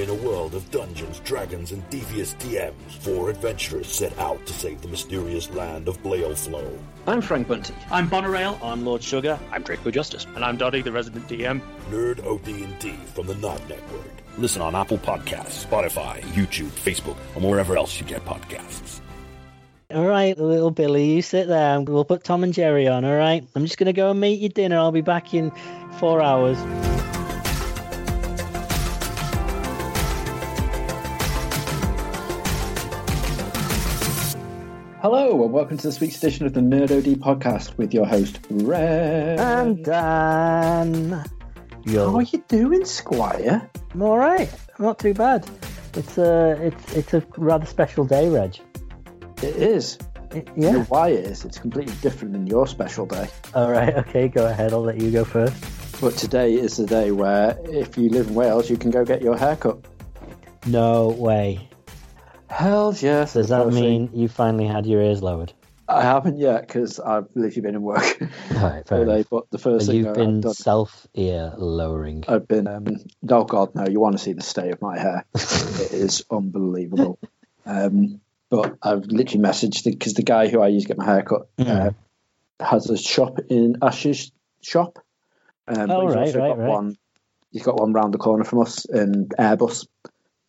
In a world of dungeons, dragons, and devious DMs, four adventurers set out to save the mysterious land of Flow. I'm Frank Bunty. I'm Bonarail. I'm Lord Sugar. I'm Draco Justice. And I'm Dottie, the resident DM. Nerd OD&D from the Nod Network. Listen on Apple Podcasts, Spotify, YouTube, Facebook, and wherever else you get podcasts. All right, little Billy, you sit there. We'll put Tom and Jerry on, all right? I'm just going to go and meet your dinner. I'll be back in four hours. Hello, and welcome to this week's edition of the Nerd OD podcast with your host, Reg. And Dan. Yo. How are you doing, Squire? I'm all right. Not too bad. It's a it's it's a rather special day, Reg. It is. It, yeah. You know why it is? It's completely different than your special day. All right. Okay. Go ahead. I'll let you go first. But today is the day where, if you live in Wales, you can go get your haircut. No way. Hell yes. Does that mean you finally had your ears lowered? I haven't yet because I've literally been in work right, fair all day. But the first thing you've been self ear lowering. I've been. Um, oh God, no! You want to see the state of my hair? it is unbelievable. Um, but I've literally messaged because the, the, guy who I use to get my hair cut mm. uh, has a shop in Ash's shop. Um, oh right, right, right. One, he's got one round the corner from us in Airbus.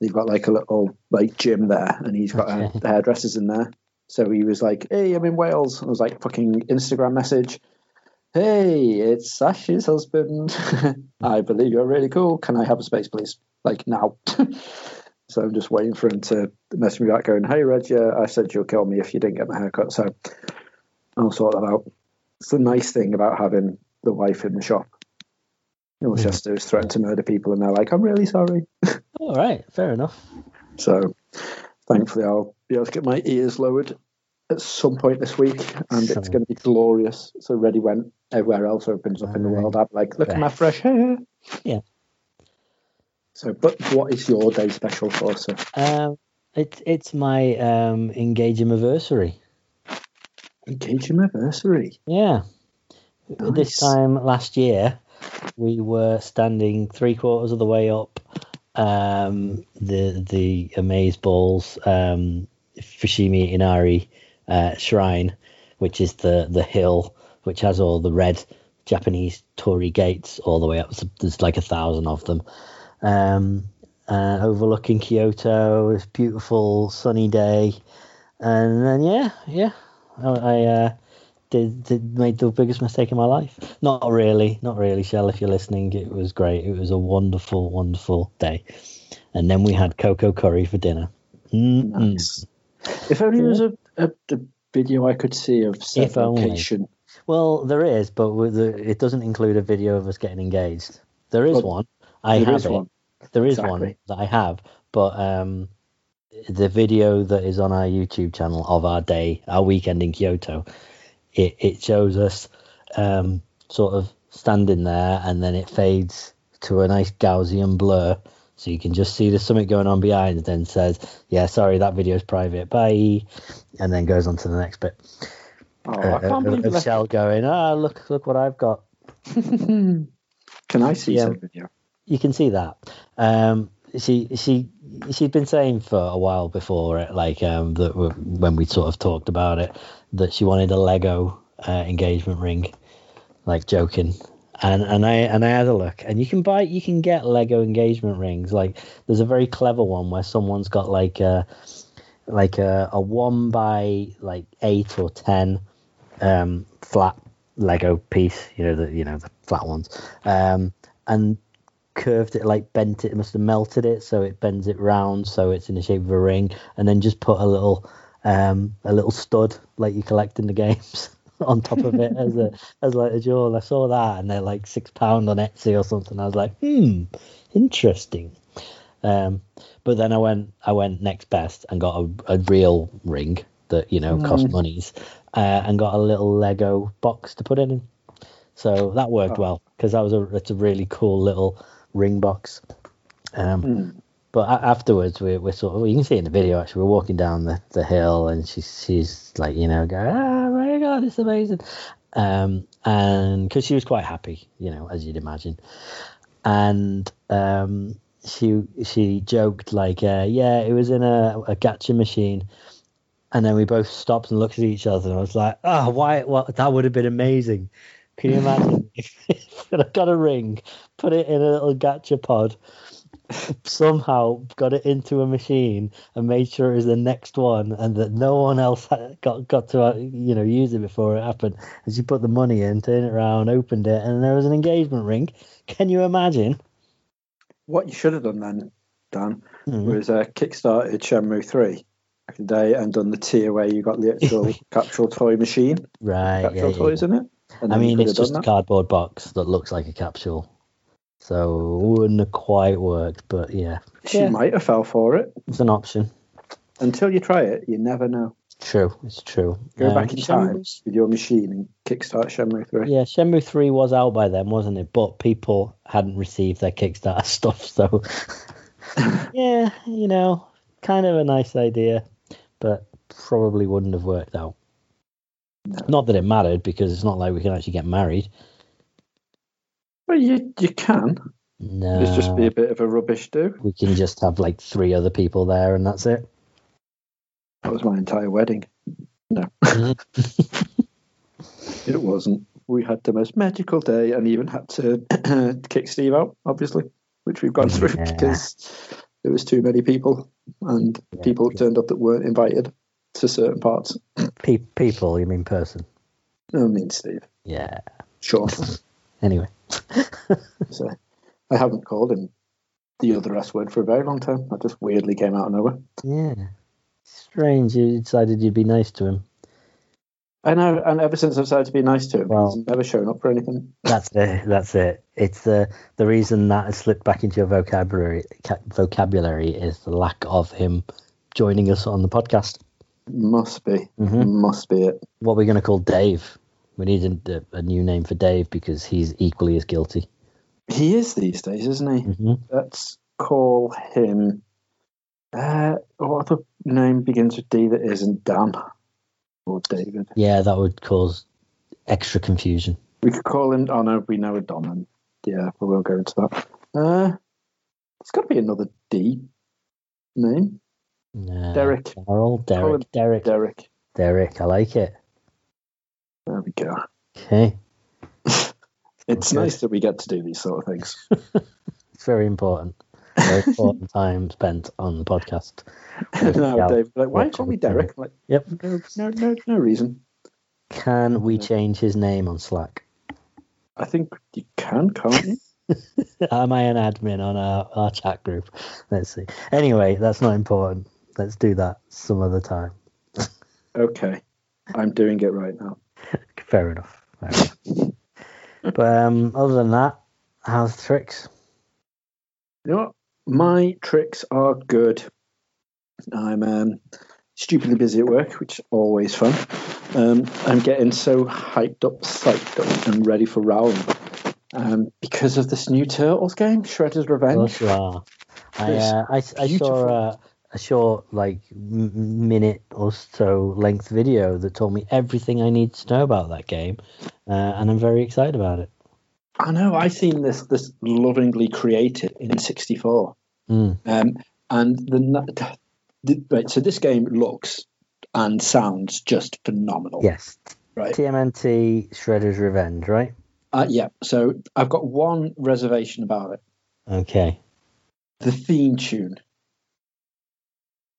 They've got like a little like gym there, and he's got uh, the hairdressers in there. So he was like, "Hey, I'm in Wales." I was like, "Fucking Instagram message." Hey, it's Ash's husband. I believe you're really cool. Can I have a space, please? Like now. so I'm just waiting for him to message me back, going, "Hey, Reg, yeah, I said you'll kill me if you didn't get my haircut." So I'll sort that out. It's the nice thing about having the wife in the shop. All she has to do is threaten to murder people, and they're like, "I'm really sorry." All right, fair enough. So, thankfully, I'll be able to get my ears lowered at some point this week, and it's going to be glorious. So, ready when everywhere else opens up in the world, I'm like, look at my fresh hair. Yeah. So, but what is your day special for, sir? Um, it's it's my um, engagement anniversary. Engagement anniversary. Yeah. Nice. This time last year, we were standing three quarters of the way up um, the the Amaze Balls um, Fushimi Inari uh, shrine, which is the the hill which has all the red Japanese torii gates all the way up. So there's like a thousand of them. Um, uh, overlooking Kyoto, it's beautiful sunny day, and then yeah, yeah, I, I uh, did, did made the biggest mistake in my life. Not really, not really, Shell. If you're listening, it was great. It was a wonderful, wonderful day. And then we had cocoa curry for dinner. Mm-mm. Nice. If only there was a, a, a, video I could see of said location. Well, there is, but the, it doesn't include a video of us getting engaged. There is well, one. I have it. One. There is exactly. one that I have, but um, the video that is on our YouTube channel of our day, our weekend in Kyoto, it, it shows us um, sort of standing there and then it fades to a nice Gaussian blur. So you can just see the summit going on behind and then says, yeah, sorry, that video is private. Bye. And then goes on to the next bit. Oh, uh, I can't believe Shell going, ah, look, look what I've got. can I see yeah, video? You can see that. Um, she she she'd been saying for a while before it, like um, that when we sort of talked about it, that she wanted a Lego uh, engagement ring, like joking. And and I and I had a look, and you can buy you can get Lego engagement rings. Like there's a very clever one where someone's got like a like a, a one by like eight or ten um, flat Lego piece. You know the you know the flat ones. Um, and curved it, like bent it, it must have melted it, so it bends it round, so it's in the shape of a ring, and then just put a little um, a little stud like you collect in the games on top of it as a as like a jewel. I saw that, and they're like six pound on Etsy or something. I was like, hmm, interesting. Um, but then I went I went next best and got a, a real ring that you know cost monies, uh, and got a little Lego box to put it in. So that worked oh. well because that was a it's a really cool little ring box. Um, mm. But afterwards, we're, we're sort of, you can see in the video actually, we're walking down the, the hill and she's, she's like, you know, going, oh my God, it's amazing. Um, and because she was quite happy, you know, as you'd imagine. And um, she she joked like, uh, "Yeah, it was in a, a gacha machine," and then we both stopped and looked at each other, and I was like, "Oh, why? Well, that would have been amazing." Can you imagine if, if I got a ring, put it in a little gacha pod, somehow got it into a machine and made sure it was the next one, and that no one else had got got to uh, you know use it before it happened. And she put the money in, turned it around, opened it, and there was an engagement ring. Can you imagine? What you should have done then, Dan, Mhm. was uh, kickstarted Shenmue 3 back in the day and done the tier where you got the actual capsule toy machine, Right. capsule Yeah, yeah, toys in it. And I mean, it's have just a cardboard box that looks like a capsule. So it wouldn't have quite worked, but yeah, She Yeah. might have fell for it. it's an option. Until you try it, you never know. It's true. It's true. Go Um, back in Shenmue- time with your machine and kickstart Shenmue 3. Yeah, Shenmue 3 was out by then, wasn't it? But people hadn't received their Kickstarter stuff, so yeah, you know, kind of a nice idea, but probably wouldn't have worked out. Not that it mattered because it's not like we can actually get married. Well, you, you can. No, It's just be a bit of a rubbish do. we can just have like three other people there, and that's it. That was my entire wedding. No, mm. it wasn't. We had the most magical day and even had to kick Steve out, obviously, which we've gone through Yeah. because there was too many people and Yeah. people turned up that weren't invited to certain parts. Pe- people, you mean person? No, I mean, Steve. Yeah. Sure. Anyway, so I haven't called him the other S word for a very long time. That just weirdly came out of nowhere. yeah, strange. You decided you'd be nice to him. I know, and ever since I've started to be nice to him, Well- he's never shown up for anything. That's it. That's it. It's the the reason that has slipped back into your vocabulary. Ca- vocabulary is the lack of him joining us on the podcast. Must be, Mhm. must be it. What are we're going to call Dave. We need a, a new name for Dave because he's equally as guilty. He is these days, isn't he? hmm Let's call him. Uh, what other name begins with D that isn't Dan or David? Yeah, that would cause extra confusion. We could call him. Oh no, we know a Don, and yeah, we will go into that. Uh, it's got to be another D name. Derek. Him Derek, Derek, Derek. Derek. I like it. There we go. Okay, It's Okay. nice that we get to do these sort of things. it's very important. Very important time spent on the podcast. no, Yeah. Dave, like, why call me. Derek? Like, Yep. no, no, no, no reason. Can we change his name on Slack? I think you can, can't you? Am I an admin on our, our chat group? Let's see. Anyway, that's not important. Let's do that some other time. Okay, I'm doing it right now. Fair enough. Fair enough. but um, other than that, how's the tricks? You know what? My tricks are good. I'm um, stupidly busy at work, which is always fun. Um, I'm getting so hyped up, psyched up, and ready for Rowling um, because of this new Turtles game, Shredder's Of Revenge. course you are. I, uh, I, I saw uh, a short, like, m- minute or so length video that told me everything I need to know about that game, uh, and I'm very excited about it. I know. I've seen this this lovingly created in '64, Mm. um, and the, the right. So this game looks and sounds just phenomenal. Yes. Right. TMNT Shredder's Revenge, right? Uh, yeah. So I've got one reservation about it. Okay. The theme tune.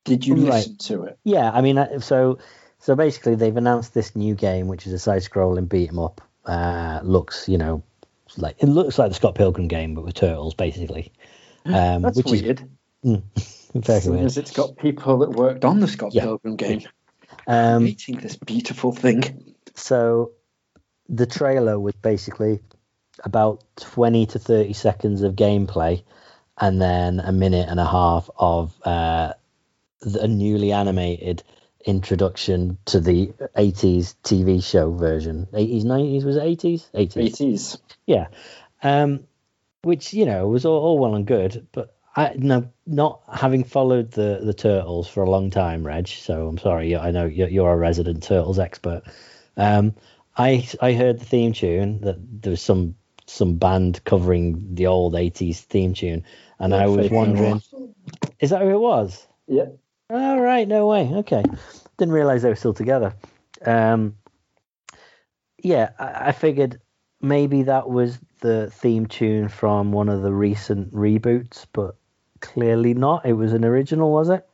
Did you Right. listen to it? Yeah, I mean, so so basically, they've announced this new game, which is a side-scrolling beat 'em up. Uh, looks, you know, like it looks like the Scott Pilgrim game, but with turtles, basically. Um, That's which weird. is very weird. as it's got people that worked on the Scott Yeah. Pilgrim game Um, creating this beautiful thing. so the trailer was basically about 20 to 30 seconds of gameplay and then a minute and a half of uh, the newly animated introduction to the 80s TV show version. 80s, 90s, was it 80s? 80s. 80s. Yeah. Um, which, you know, was all, all well and good, but I no, not having followed the, the Turtles for a long time, Reg, so I'm sorry, I know you're, you're a resident Turtles expert. Um, I I heard the theme tune that there was some some band covering the old '80s theme tune, and Yeah, I was wondering, is that who it was? Yeah. All right, no way. Okay, didn't realize they were still together. Um, yeah, I, I figured maybe that was the theme tune from one of the recent reboots, but clearly not. It was an original, was it?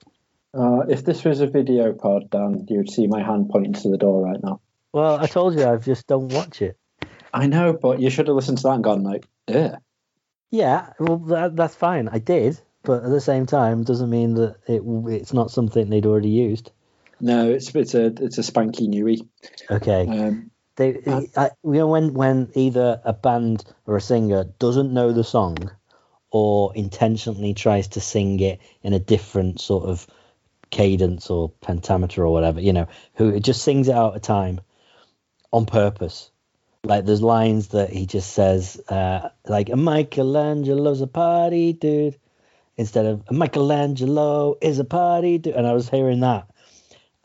Uh, if this was a video pod, Dan, you'd see my hand pointing to the door right now. Well, I told you I just don't watch it. I know, but you should have listened to that and gone like, yeah. Yeah, well, that, that's fine. I did, but at the same time, doesn't mean that it it's not something they'd already used. No, it's it's a it's a spanky newie. Okay, Um, they, I, you know, when when either a band or a singer doesn't know the song, or intentionally tries to sing it in a different sort of cadence or pentameter or whatever, you know, who just sings it out of time on purpose. Like there's lines that he just says, uh, like Michelangelo's a party dude, instead of Michelangelo is a party. And I was hearing that,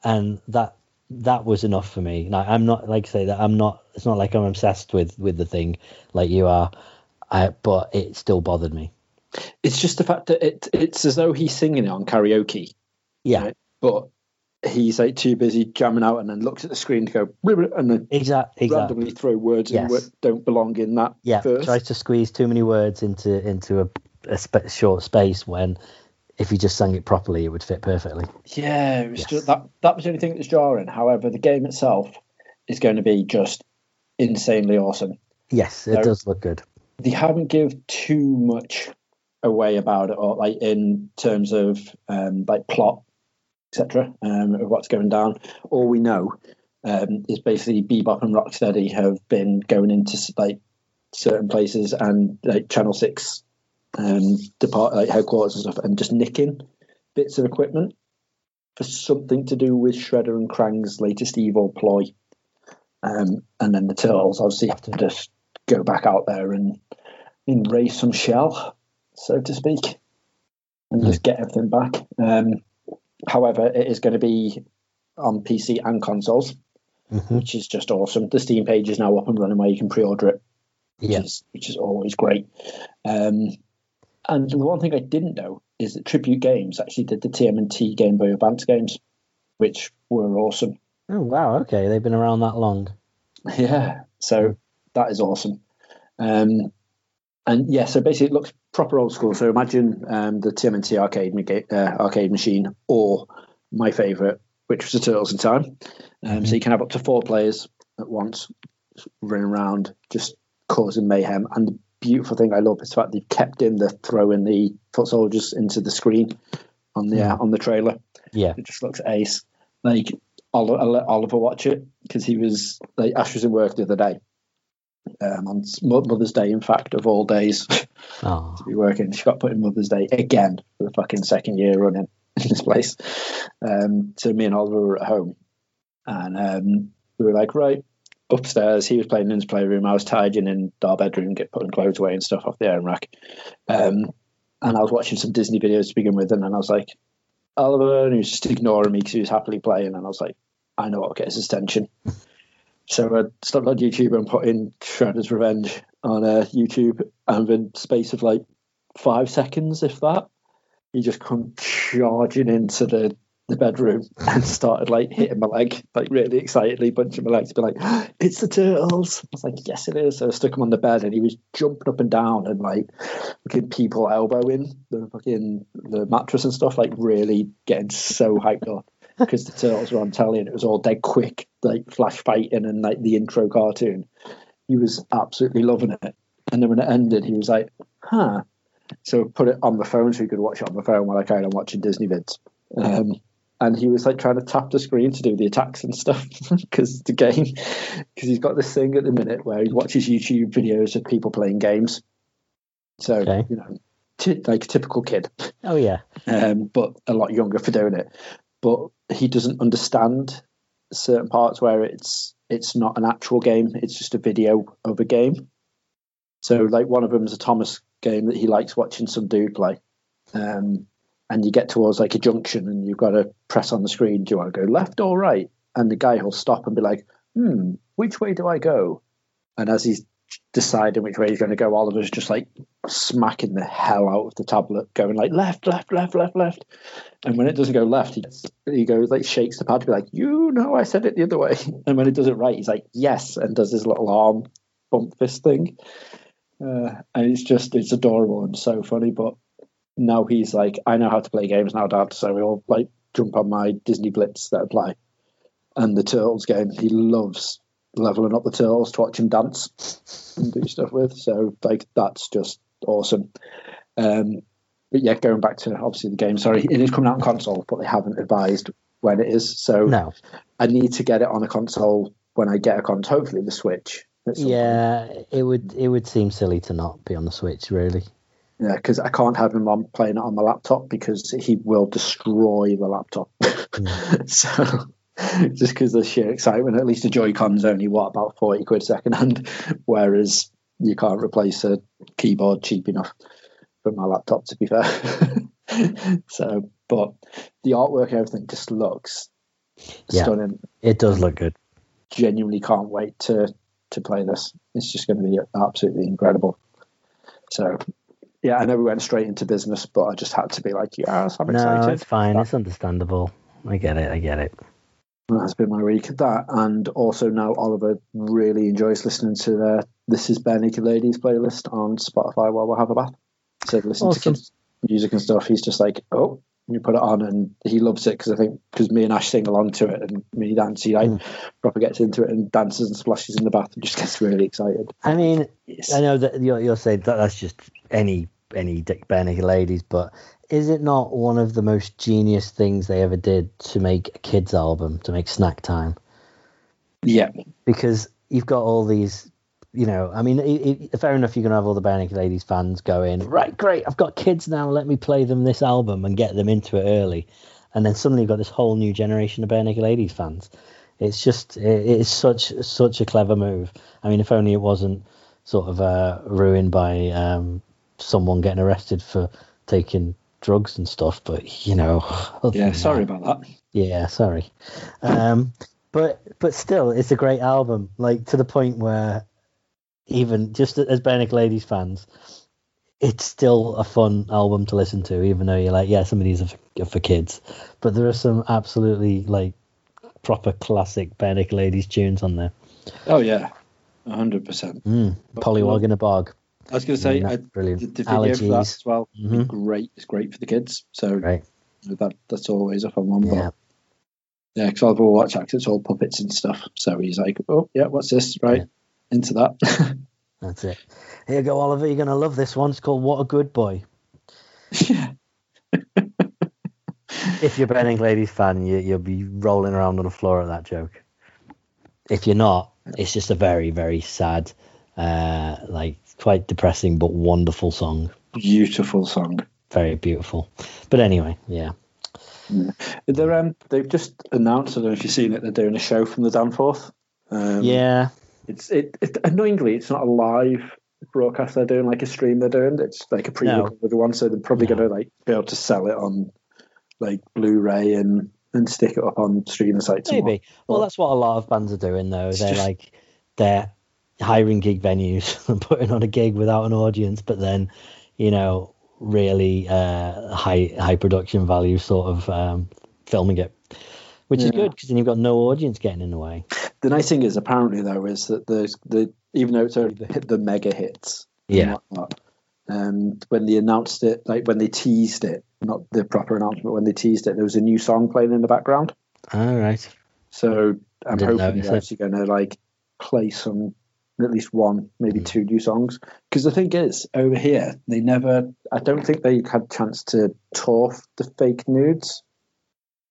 and that that was enough for me. Like I'm not like I say that I'm not. It's not like I'm obsessed with with the thing like you are, I, but it still bothered me. it's just the fact that it it's as though he's singing it on karaoke, Yeah, Right. but he's like too busy jamming out and then looks at the screen to go and then exactly. Exactly. randomly throw words in that don't belong in that Yeah, verse. tries to squeeze too many words into into a, a sp- short space when if he just sang it properly, it would fit perfectly. Yeah, it was Yes. just, that that was the only thing that was jarring. However, the game itself is going to be just insanely awesome. Yes, it No. does look good. They haven't give too much away about it, or like in terms of um, like plot, etc. Um, of what's going down. All we know um, is basically Bebop and Rocksteady have been going into like certain places and like Channel Six um, depart like headquarters and stuff, and just nicking bits of equipment for something to do with Shredder and Krang's latest evil ploy. Um, and then the Turtles obviously have to just go back out there and, raise some shell, so to speak, and just get everything back. Um, however, it is going to be on PC and consoles, hmm which is just awesome. The Steam page is now up and running where you can pre-order it, which Yeah, is which is always great. Um, and the one thing I didn't know is that Tribute Games actually did the TMNT Game Boy Advance games, which were awesome. Oh wow, okay, they've been around that long. Yeah, so that is awesome. Um, and yeah, so basically it looks proper old school. So imagine um, the TMNT arcade uh, arcade machine, or my favourite, which was the Turtles in Time. Um, So you can have up to four players at once running around, just causing mayhem. And the beautiful thing I love is the fact they've kept in the throwing the foot soldiers into the screen on the uh, on the trailer. Yeah, It just looks ace. Like Oliver, I'll let Oliver watch it because he was like Ash was in work the other day. Um, on Mother's Day, in fact, of all days to oh, be working, she got put in Mother's Day again for the fucking second year running in this place. Um, so me and Oliver were at home, and um, we were like, right upstairs. He was playing in his playroom. I was tidying in our bedroom, get putting clothes away and stuff off the iron rack. Um, and I was watching some Disney videos to begin with, and then I was like, Oliver, and he was just ignoring me because he was happily playing, and I was like, I know what'll get his attention. so I stopped on YouTube and put in Shredder's Revenge on uh, YouTube, and in space of like five seconds, if that, he just come charging into the the bedroom and started like hitting my leg, like really excitedly punching my legs, be like, "It's the turtles!" I was like, "Yes, it is." So I stuck him on the bed, and he was jumping up and down and like fucking people elbowing the fucking the mattress and stuff, like really getting so hyped up because the turtles were on telly and it was all dead quick, like flash fighting and like the intro cartoon. He was absolutely loving it, and then when it ended, he was like, "Huh." So I put it on the phone so he could watch it on the phone while I carried on watching Disney vids. Um, and he was like trying to tap the screen to do the attacks and stuff because the game because he's got this thing at the minute where he watches YouTube videos of people playing games. So Okay. you know, t- like a typical kid, oh yeah, um, but a lot younger for doing it. But he doesn't understand certain parts where it's it's not an actual game; it's just a video of a game. So, like one of them is a Thomas game that he likes watching some dude play. Um, and you get towards like a junction, and you've got to press on the screen. Do you want to go left or right? And the guy will stop and be like, "Hmm, which way do I go?" And as he's deciding which way he's going to go. Oliver's just like smacking the hell out of the tablet, going like left, left, left, left, left. And when it doesn't go left, he, he goes like shakes the pad to be like, you know, I said it the other way. And when it does it right, he's like, yes, and does his little arm bump fist thing. Uh, and it's just it's adorable and so funny. But now he's like, I know how to play games now, Dad. So we'll like jump on my Disney Blitz that I play. And the Turtles game, he loves leveling up the turtles to watch him dance and do stuff with. So like that's just awesome. Um, but yeah, going back to obviously the game. Sorry, it is coming out on console, but they haven't advised when it is. So No. I need to get it on a console when I get a console. Hopefully the Switch. some point. Yeah, it would it would seem silly to not be on the Switch, really. Yeah, because I can't have him on playing it on my laptop because he will destroy the laptop. Mm. so just because of the sheer excitement, at least the Joy Con's only what about forty quid second hand, whereas you can't replace a keyboard cheap enough for my laptop. To be fair, so but the artwork and everything just looks Yeah. stunning. It does look good. Genuinely can't wait to to play this. It's just going to be absolutely incredible. So. Yeah, I know we went straight into business, but I just had to be like, yes, I'm No, excited. it's fine. It's understandable. I get it. I get it. That's been my week. That and also now Oliver really enjoys listening to the "This Is Barenaked Ladies" playlist on Spotify while we have a bath. So listen Awesome. to kids music and stuff. He's just like, oh, you put it on, and he loves it because I think because me and Ash sing along to it, and me dance, he like Mm. proper gets into it and dances and splashes in the bath and just gets really excited. I mean, Yes. I know that you're, you're saying that that's just any any Dick Benny ladies, but is it not one of the most genius things they ever did to make a kids album to make Snack Time? Yeah, Because you've got all these, you know, I mean, i i fair enough, you're gonna have all the Barenaked Ladies fans going, right, great, I've got kids now, let me play them this album and get them into it early, and then suddenly you've got this whole new generation of Barenaked Ladies fans. It's just, it, it's such such a clever move. I mean, if only it wasn't sort of uh, ruined by um, someone getting arrested for taking drugs and stuff. But you know, yeah. Sorry that- about that. yeah, sorry. Um, but but still, it's a great album. Like to the point where even just as Barenaked Ladies fans, it's still a fun album to listen to. Even though you're like, yeah, some of these are for, are for kids, but there are some absolutely like proper classic Barenaked Ladies tunes on there. Oh yeah, hundred percent. Mm. Pollywog in a bog. I was going to say, I, that's brilliant. the, the video for that as well. Mhm. Great, it's great for the kids. So Right. that that's always a fun one. Yeah. But yeah, because Oliver will watch acts, it's all puppets and stuff. So he's like, oh yeah, what's this? Right Yeah. Into that. That's it. Here you go, Oliver. You're gonna love this one. It's called "What a Good Boy." yeah, if you're a Benning Ladies fan, you, you'll be rolling around on the floor at that joke. If you're not, it's just a very, very sad, uh, like quite depressing but wonderful song. beautiful song. Very beautiful. But anyway, yeah. They're um, they've just announced. I don't know if you've seen it. They're doing a show from the Danforth. Um, yeah. It's it, it. Annoyingly, it's not a live broadcast. They're doing like a stream. They're doing. It's like a pre-recorded one. So they're probably No. going to like be able to sell it on like Blu-ray and and stick it up on streaming sites. Maybe. Well, that's what a lot of bands are doing, though. It's They're just- like, they're hiring gig venues and putting on a gig without an audience, but then, you know, really uh, high high production value sort of um, filming it, which is good because then you've got no audience getting in the way. The nice thing is, apparently, though, is that the the even though it's only the the mega hits, and Yeah. whatnot, um, when they announced it, like when they teased it, not the proper announcement, when they teased it, there was a new song playing in the background. All right. So I'm hoping notice they're actually going to like play some, at least one, maybe Mm. two new songs. Because the thing is, over here, they never. I don't think they had chance to tour the fake nudes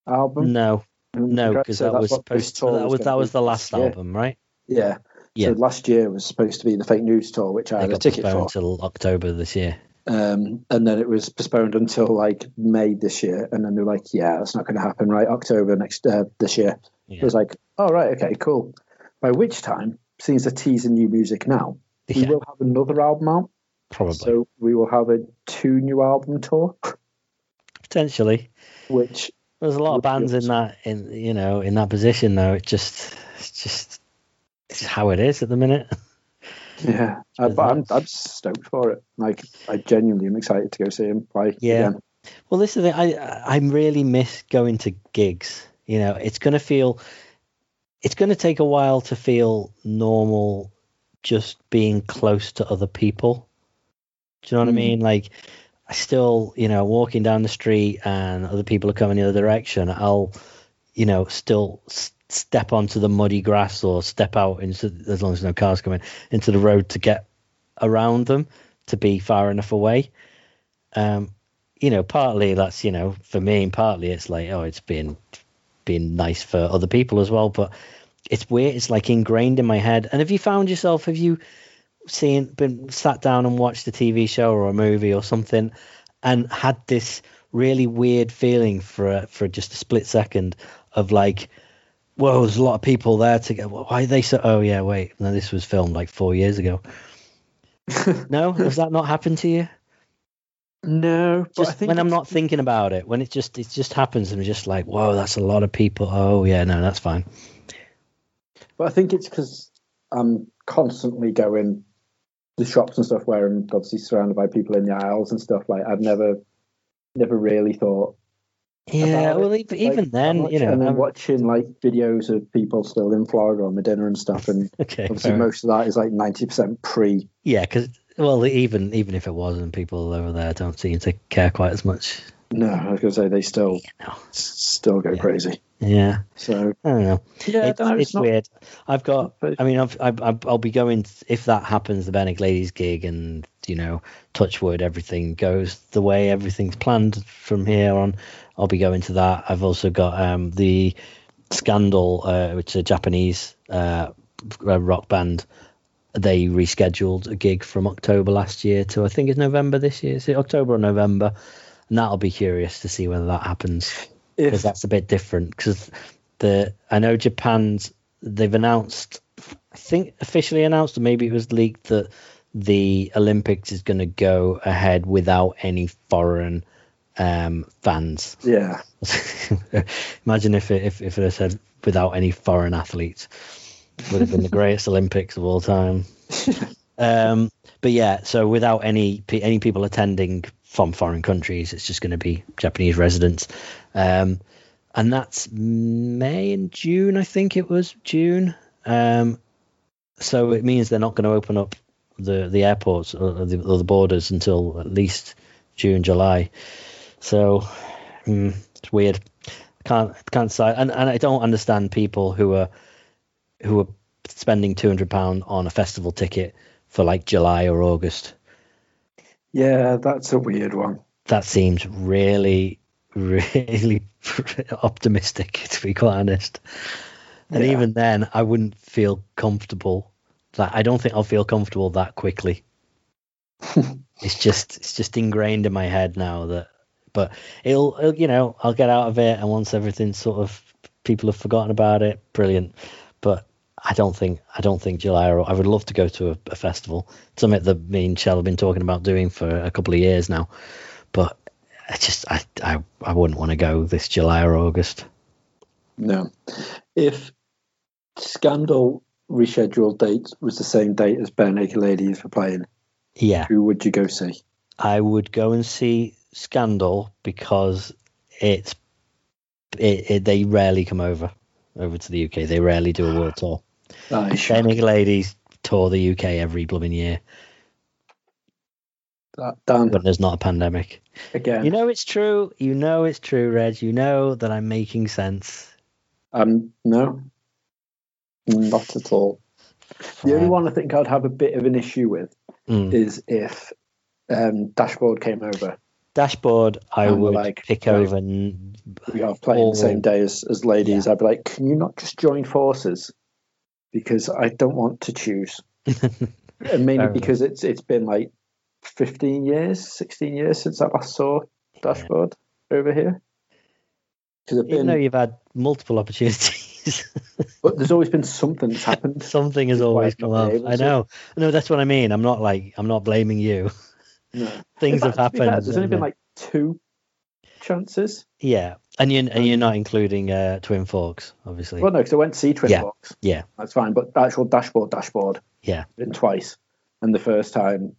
album. No, no, because So that was supposed. tour that was gonna that was the last year. album, right? Yeah. Yeah. So last year was supposed to be the fake nudes tour, which I They had a ticket postponed for. until October this year. Um, and then it was postponed until like May this year. And then they're like, yeah, that's not going to happen, right? October next uh, this year. It was like, oh, right, okay, cool. By which time, since they're teasing new music now, we will have another album out. probably. So we will have a two new album tour, Potentially. which There's a lot of bands in that in you know in that position though. It just it's just it's how it is at the minute. Yeah, I, but I'm I'm stoked for it. Like I genuinely am excited to go see him play. Yeah. again. Well, this is the thing. I I really miss going to gigs. You know, it's going to feel, it's going to take a while to feel normal, just being close to other people. Do you know what I Mm. mean? Like, I still, you know, walking down the street and other people are coming the other direction. I'll, you know, still s- step onto the muddy grass or step out into, as long as no cars coming into the road to get around them to be far enough away. Um, you know, partly that's you know for me, and partly it's like oh, it's been been nice for other people as well. But it's weird. It's like ingrained in my head. And have you found yourself? Have you seen been sat down and watched a TV show or a movie or something, and had this really weird feeling for a, for just a split second of like. Whoa, there's a lot of people there to go. Why are they so? Oh yeah, wait, no, this was filmed like four years ago. no, has that not happened to you? No, but I just think when I'm not thinking about it, when it just it just happens, and I'm just like, whoa, that's a lot of people. Oh yeah, no, that's fine. But I think it's because I'm constantly going the shops and stuff where I'm obviously surrounded by people in the aisles and stuff. Like I've never, never really thought. Yeah, well, it, even, like, then, much. you know, and then I'm- watching like videos of people still in Florida on the dinner and stuff, and okay, obviously most of that is like ninety percent pre. yeah, because well, even even if it wasn't, people over there don't seem to care quite as much. No, I was going to say they still You know, still go Yeah. crazy. yeah, So I don't know. yeah, it's I don't it's not- weird. I've got. I mean, I've, I've, I've- I'll be going if that happens. The Barenaked Ladies gig, and you know, Touchwood, everything goes the way everything's planned from here on. I'll be going to that. I've also got um, the Scandal, uh, which is a Japanese uh, rock band. They rescheduled a gig from October last year to I think it's November this year. Is it October or November? And that'll be curious to see whether that happens because that's a bit different. Because the I know Japan's they've announced, I think officially announced, or maybe it was leaked that the Olympics is going to go ahead without any foreign um, fans. yeah, Imagine if it if, if it said without any foreign athletes, would have been the greatest Olympics of all time. um, but yeah, so without any any people attending from foreign countries, it's just going to be Japanese residents, um, and that's May and June, I think it was June. Um, so it means they're not going to open up the the airports or the, or the borders until at least June, July. So mm, it's weird. Can't can't decide, and and I don't understand people who are who are spending two hundred pound on a festival ticket for like July or August. Yeah, that's a weird one. That seems really, really optimistic, to be quite honest. And Yeah. even then, I wouldn't feel comfortable. That I don't think I'll feel comfortable that quickly. it's just it's just ingrained in my head now that. But it'll, it'll you know I'll get out of it, and once everything sort of people have forgotten about it, brilliant. But I don't think I don't think July. Or, I would love to go to a, a festival. Something that me and Shell have been talking about doing for a couple of years now. But I just I I, I wouldn't want to go this July or August. No. If Scandal rescheduled date was the same date as Barenaked Ladies were playing, Yeah, who would you go see? I would go and see Scandal because it's it, it they rarely come over over to the UK. They rarely do a world tour. Sure. Benny Ladies tour the UK every blooming year That, Dan, when there's not a pandemic. again, You know it's true. You know it's true, Reg. You know that I'm making sense. um, no, not at all. The only one I think I'd have a bit of an issue with Mm. is if um, Dashboard came over. Dashboard, I And would like, pick over. n- We are playing the same day as, as ladies. I'd be like, can you not just join forces? Because I don't want to choose. and mainly because it's it's been like 15 years, 16 years since I last saw Dashboard over here. Because Even been, though you've had multiple opportunities, but there's always been something that's happened. something has always come up. I to. know. No, that's what I mean. I'm not like I'm not blaming you. No. Things In have fact, to be fair, happened. There's only been uh, like two chances. yeah, and you and Um, you're not including uh, Twin Forks, obviously. Well, no, because I went to see Twin Yeah. Box. Yeah. That's fine. But actual dashboard, dashboard, Yeah. been twice. and the first time,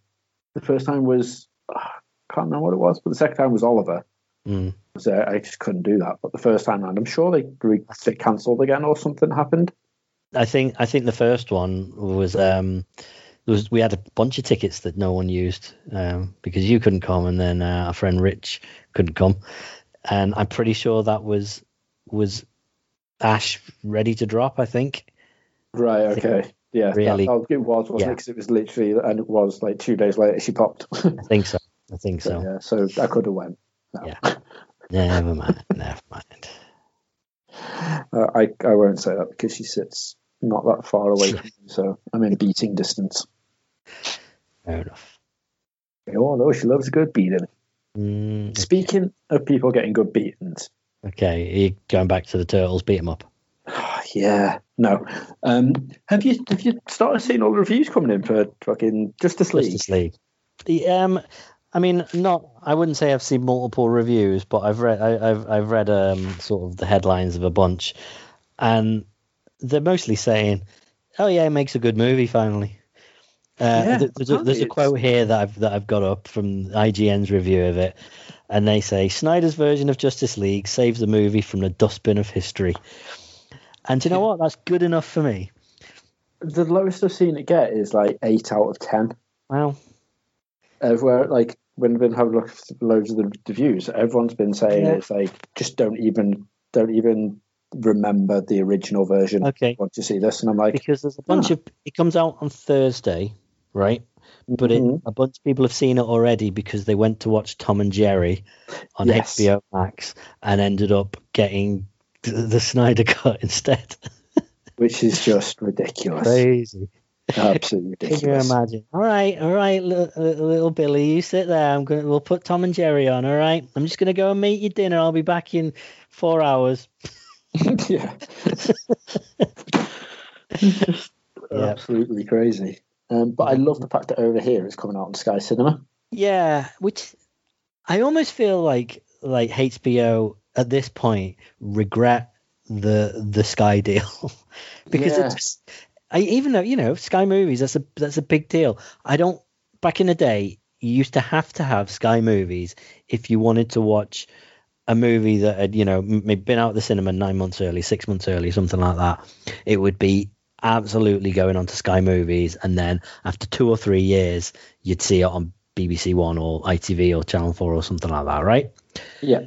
the first time was I can't remember what it was, but the second time was Oliver. Mm. So I just couldn't do that. But the first time I'm sure they re- they cancelled again or something happened. I think I think the first one was um was we had a bunch of tickets that no one used um, because you couldn't come and then uh, our friend Rich couldn't come, and I'm pretty sure that was was Ash ready to drop. I think. Right. Okay. Yeah. Really- That, that- it was, wasn't yeah. it? 'Cause it was literally, and it was like two days later she popped. I think so. I think so, so. yeah. So I could have went. No. Yeah. Never mind. Never mind. Uh, I I won't say that because she sits not that far away from me, so I'm in beating distance. Fair enough. Oh no, she loves a good beating. Mm, Speaking of people getting good beatings, okay, you going back to the turtles? Beat them up. yeah, no. Um, have you have you started seeing all the reviews coming in for fucking Justice League? Justice League. The, um, I mean, not. I wouldn't say I've seen multiple reviews, but I've read. I, I've I've read um sort of the headlines of a bunch, and they're mostly saying, "Oh yeah, it makes a good movie finally." Uh, Yeah, there's, a, there's a quote here that I've that I've got up from IGN's review of it, and they say Snyder's version of Justice League saves the movie from the dustbin of history. And do you know what? That's good enough for me. The lowest I've seen it get is like eight out of ten. Well, Everywhere, like when I've been having a look at loads of the reviews, everyone's been saying Yeah. it's like just don't even don't even remember the original version. okay. Want to see this, and I'm like, because there's a bunch of it comes out on Thursday, right? But it, Mhm. a bunch of people have seen it already because they went to watch Tom and Jerry on Yes. HBO Max and ended up getting the Snyder cut instead. which is just ridiculous. Crazy. Absolutely Can you imagine? All right, all right, little, little Billy, you sit there. I'm gonna we'll put Tom and Jerry on. All right, I'm just gonna go and make your dinner. I'll be back in four hours. yeah. Yeah. Absolutely crazy. Um, but I love the fact that over here it's coming out on Sky Cinema. Yeah, which I almost feel like like HBO at this point regret the the Sky deal because it's I even though you know Sky Movies that's a that's a big deal. I don't back in the day you used to have to have Sky Movies if you wanted to watch a movie that had you know maybe been out of the cinema nine months early, six months early, something like that. It would be absolutely going on to Sky Movies, and then after two or three years, you'd see it on BBC One or ITV or Channel Four or something like that, right? Yeah.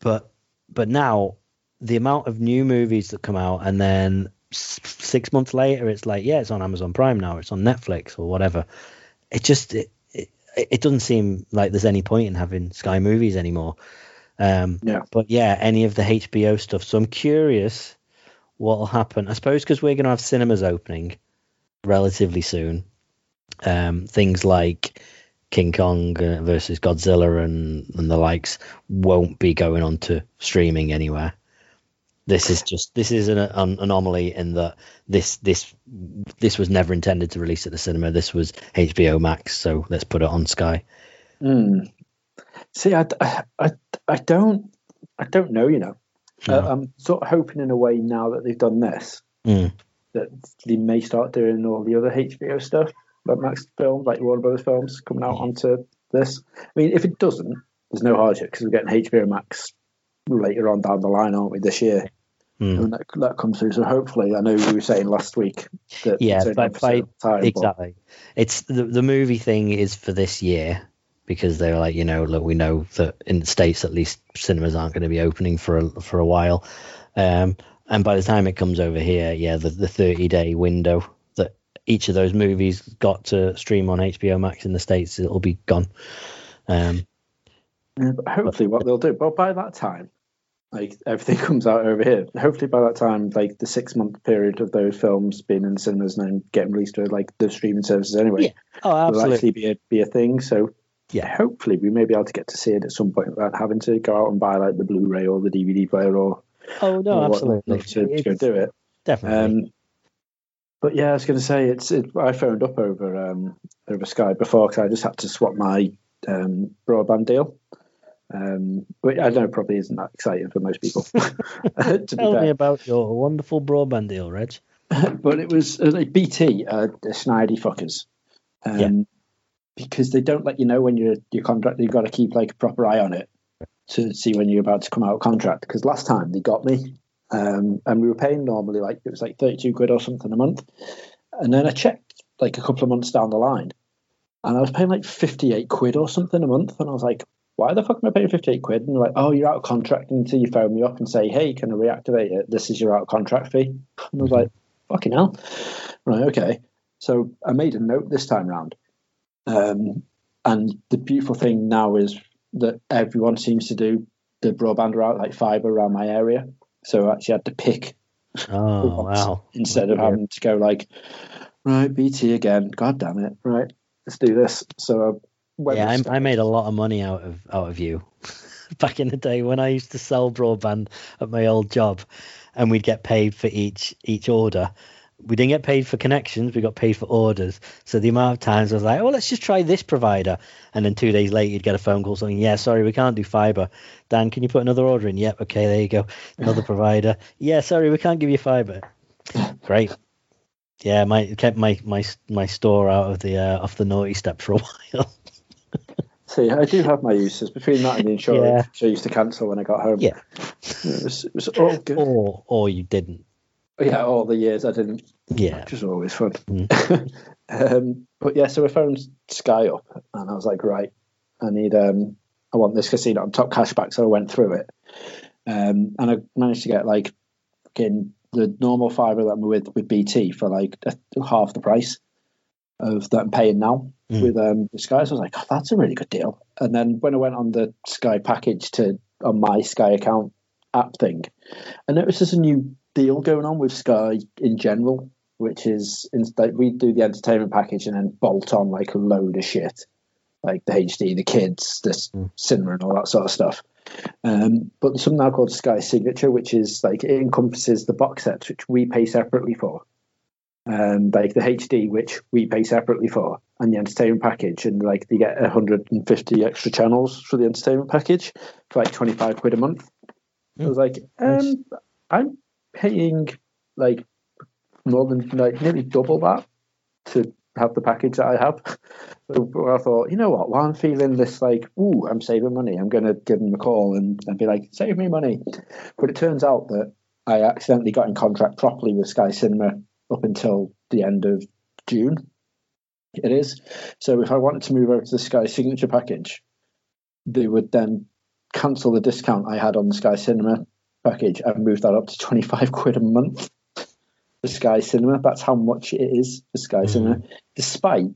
But but now the amount of new movies that come out, and then six months later, it's like yeah, it's on Amazon Prime now, it's on Netflix or whatever. It just it, it, it doesn't seem like there's any point in having Sky Movies anymore. Um, Yeah. But yeah, any of the HBO stuff. So I'm curious what will happen. I suppose because we're going to have cinemas opening relatively soon. Um, things like King Kong uh, versus Godzilla and, and the likes won't be going on to streaming anywhere. This is just this is an, an anomaly in that this this this was never intended to release at the cinema. This was HBO Max, so let's put it on Sky. Mm. See, I, I, I don't, I don't know. You know, No. uh, I'm sort of hoping in a way now that they've done this Mm. that they may start doing all the other HBO stuff, like Max films, like Warner Brothers films, coming out onto this. I mean, if it doesn't, there's no hardship because we're getting HBO Max later on down the line, aren't we? This year, Mm. when that, that comes through. So hopefully, I know we were saying last week that Yeah, it's by- by- time, but- Exactly. It's the the movie thing is for this year because they're like, you know, look, we know that in the states at least cinemas aren't going to be opening for a, for a while. Um, and by the time it comes over here, yeah, the the thirty day window that each of those movies got to stream on HBO Max in the states, it'll be gone. Um, Yeah, but hopefully, what they'll do, well, by that time, like everything comes out over here. Hopefully, by that time, like the six month period of those films being in cinemas and then getting released to like the streaming services anyway, Yeah. oh, will absolutely. actually be a be a thing. So Yeah. hopefully, we may be able to get to see it at some point without having to go out and buy like the Blu-ray or the DVD player or, Oh no, or absolutely. to, to go do it. Definitely. Um, but yeah, I was going to say it's. It, I phoned up over um, over Skype before because I just had to swap my um, broadband deal. Um, but I know it probably isn't that exciting for most people. to be Tell me about your wonderful broadband deal, Reg. but it was uh, BT, uh, the snidey fuckers. Um, Yeah. Because they don't let you know when you're your contract. You've got to keep like a proper eye on it to see when you're about to come out of contract. Because last time they got me, um, and we were paying normally like it was like thirty two quid or something a month, and then I checked like a couple of months down the line, and I was paying like fifty eight quid or something a month, and I was like, why the fuck am I paying fifty eight quid? And they're like, oh, you're out of contract until you phone me up and say, hey, can I reactivate it? This is your out of contract fee. And I was like, fucking hell, right, okay. So I made a note this time round. Um, and the beautiful thing now is that everyone seems to do the broadband route like fiber around my area. So I actually had to pick Oh wow! instead of having to go like, right, BT again. God damn it! Right, let's do this. So I went Yeah, I, I made a lot of money out of out of you back in the day when I used to sell broadband at my old job, and we'd get paid for each each order. We didn't get paid for connections; we got paid for orders. So the amount of times I was like, "Oh, let's just try this provider," and then two days later you'd get a phone call saying, "Yeah, sorry, we can't do fiber." Dan, can you put another order in? Yep, okay, there you go. Another provider. Yeah, sorry, we can't give you fiber. Great. Yeah, my kept my my my store out of the uh, off the naughty step for a while. See, I do have my uses between that and the insurance, Yeah. I used to cancel when I got home. Yeah. it was, it was all good. or or you didn't. Yeah, all the years I didn't, Yeah. which was always fun. Mm. um, but yeah, so I phoned Sky up, and I was like, right, I need, um, I want this casino on top cashback. So I went through it, um, and I managed to get like, fucking the normal fiber that I'm with with BT for like a, half the price of that I'm paying now Mm. with um the Sky. So I was like, oh, that's a really good deal. And then when I went on the Sky package to on my Sky account app thing, I noticed there's a new deal going on with Sky in general, which is instead we do the entertainment package and then bolt on like a load of shit, like the HD, the kids, the Mm. cinema, and all that sort of stuff. Um, but there's something now called Sky Signature, which is like it encompasses the box sets, which we pay separately for, um, like the HD, which we pay separately for, and the entertainment package, and like they get 150 extra channels for the entertainment package for like 25 quid a month. I was like, Nice. um, I'm paying like more than like nearly double that to have the package that I have. So I thought, you know what? While I'm feeling this like, ooh, I'm saving money, I'm going to give them a call and, and be like, save me money. But it turns out that I accidentally got in contract properly with Sky Cinema up until the end of June. It is. So if I wanted to move over to the Sky Signature package, they would then cancel the discount I had on the Sky Cinema package and move that up to 25 quid a month for Sky Cinema. That's how much it is for Sky Mhm. Cinema, despite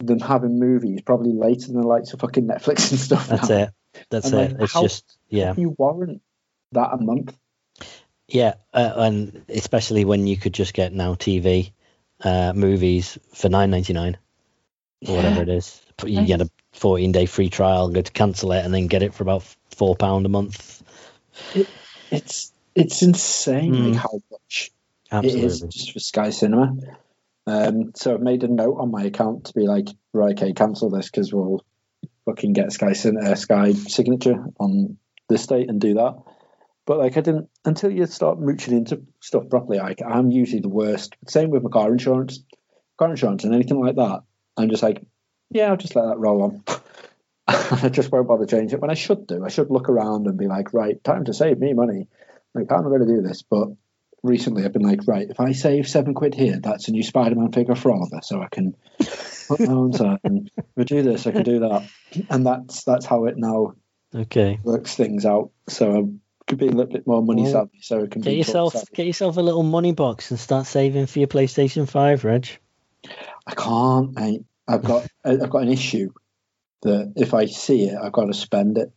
them having movies probably later than the likes of fucking Netflix and stuff. That's now. it. That's And, it. like, It's just yeah, You warrant that a month. yeah, uh, and especially when you could just get now TV uh, movies for nine ninety nine or whatever it is. You get a fourteen day free trial, and go to cancel it, and then get it for about four pound a month. It's it's insane Mm. like how much it is just for Sky Cinema. Um, so I've made a note on my account to be like, right, okay, cancel this because we'll fucking get Sky Cin- uh, Sky signature on this date and do that. But like, I didn't until you start mooching into stuff properly. Like, I'm usually the worst. Same with my car insurance, car insurance, and anything like that. I'm just like, yeah, I'll just let that roll on. I just won't bother changing it when I should do. I should look around and be like, right, time to save me money. Like, I'm going to do this, but recently I've been like, right, if I save seven quid here, that's a new Spider-Man figure for Oliver, so I can put my own side. And I do this, I can do that, and that's that's how it now Okay. works things out. So I could be a little bit more money Well, savvy, so it can Get yourself get yourself a little money box and start saving for your PlayStation Five, Reg. I can't, mate. I've got I've got an issue that if I see it, I've got to spend it.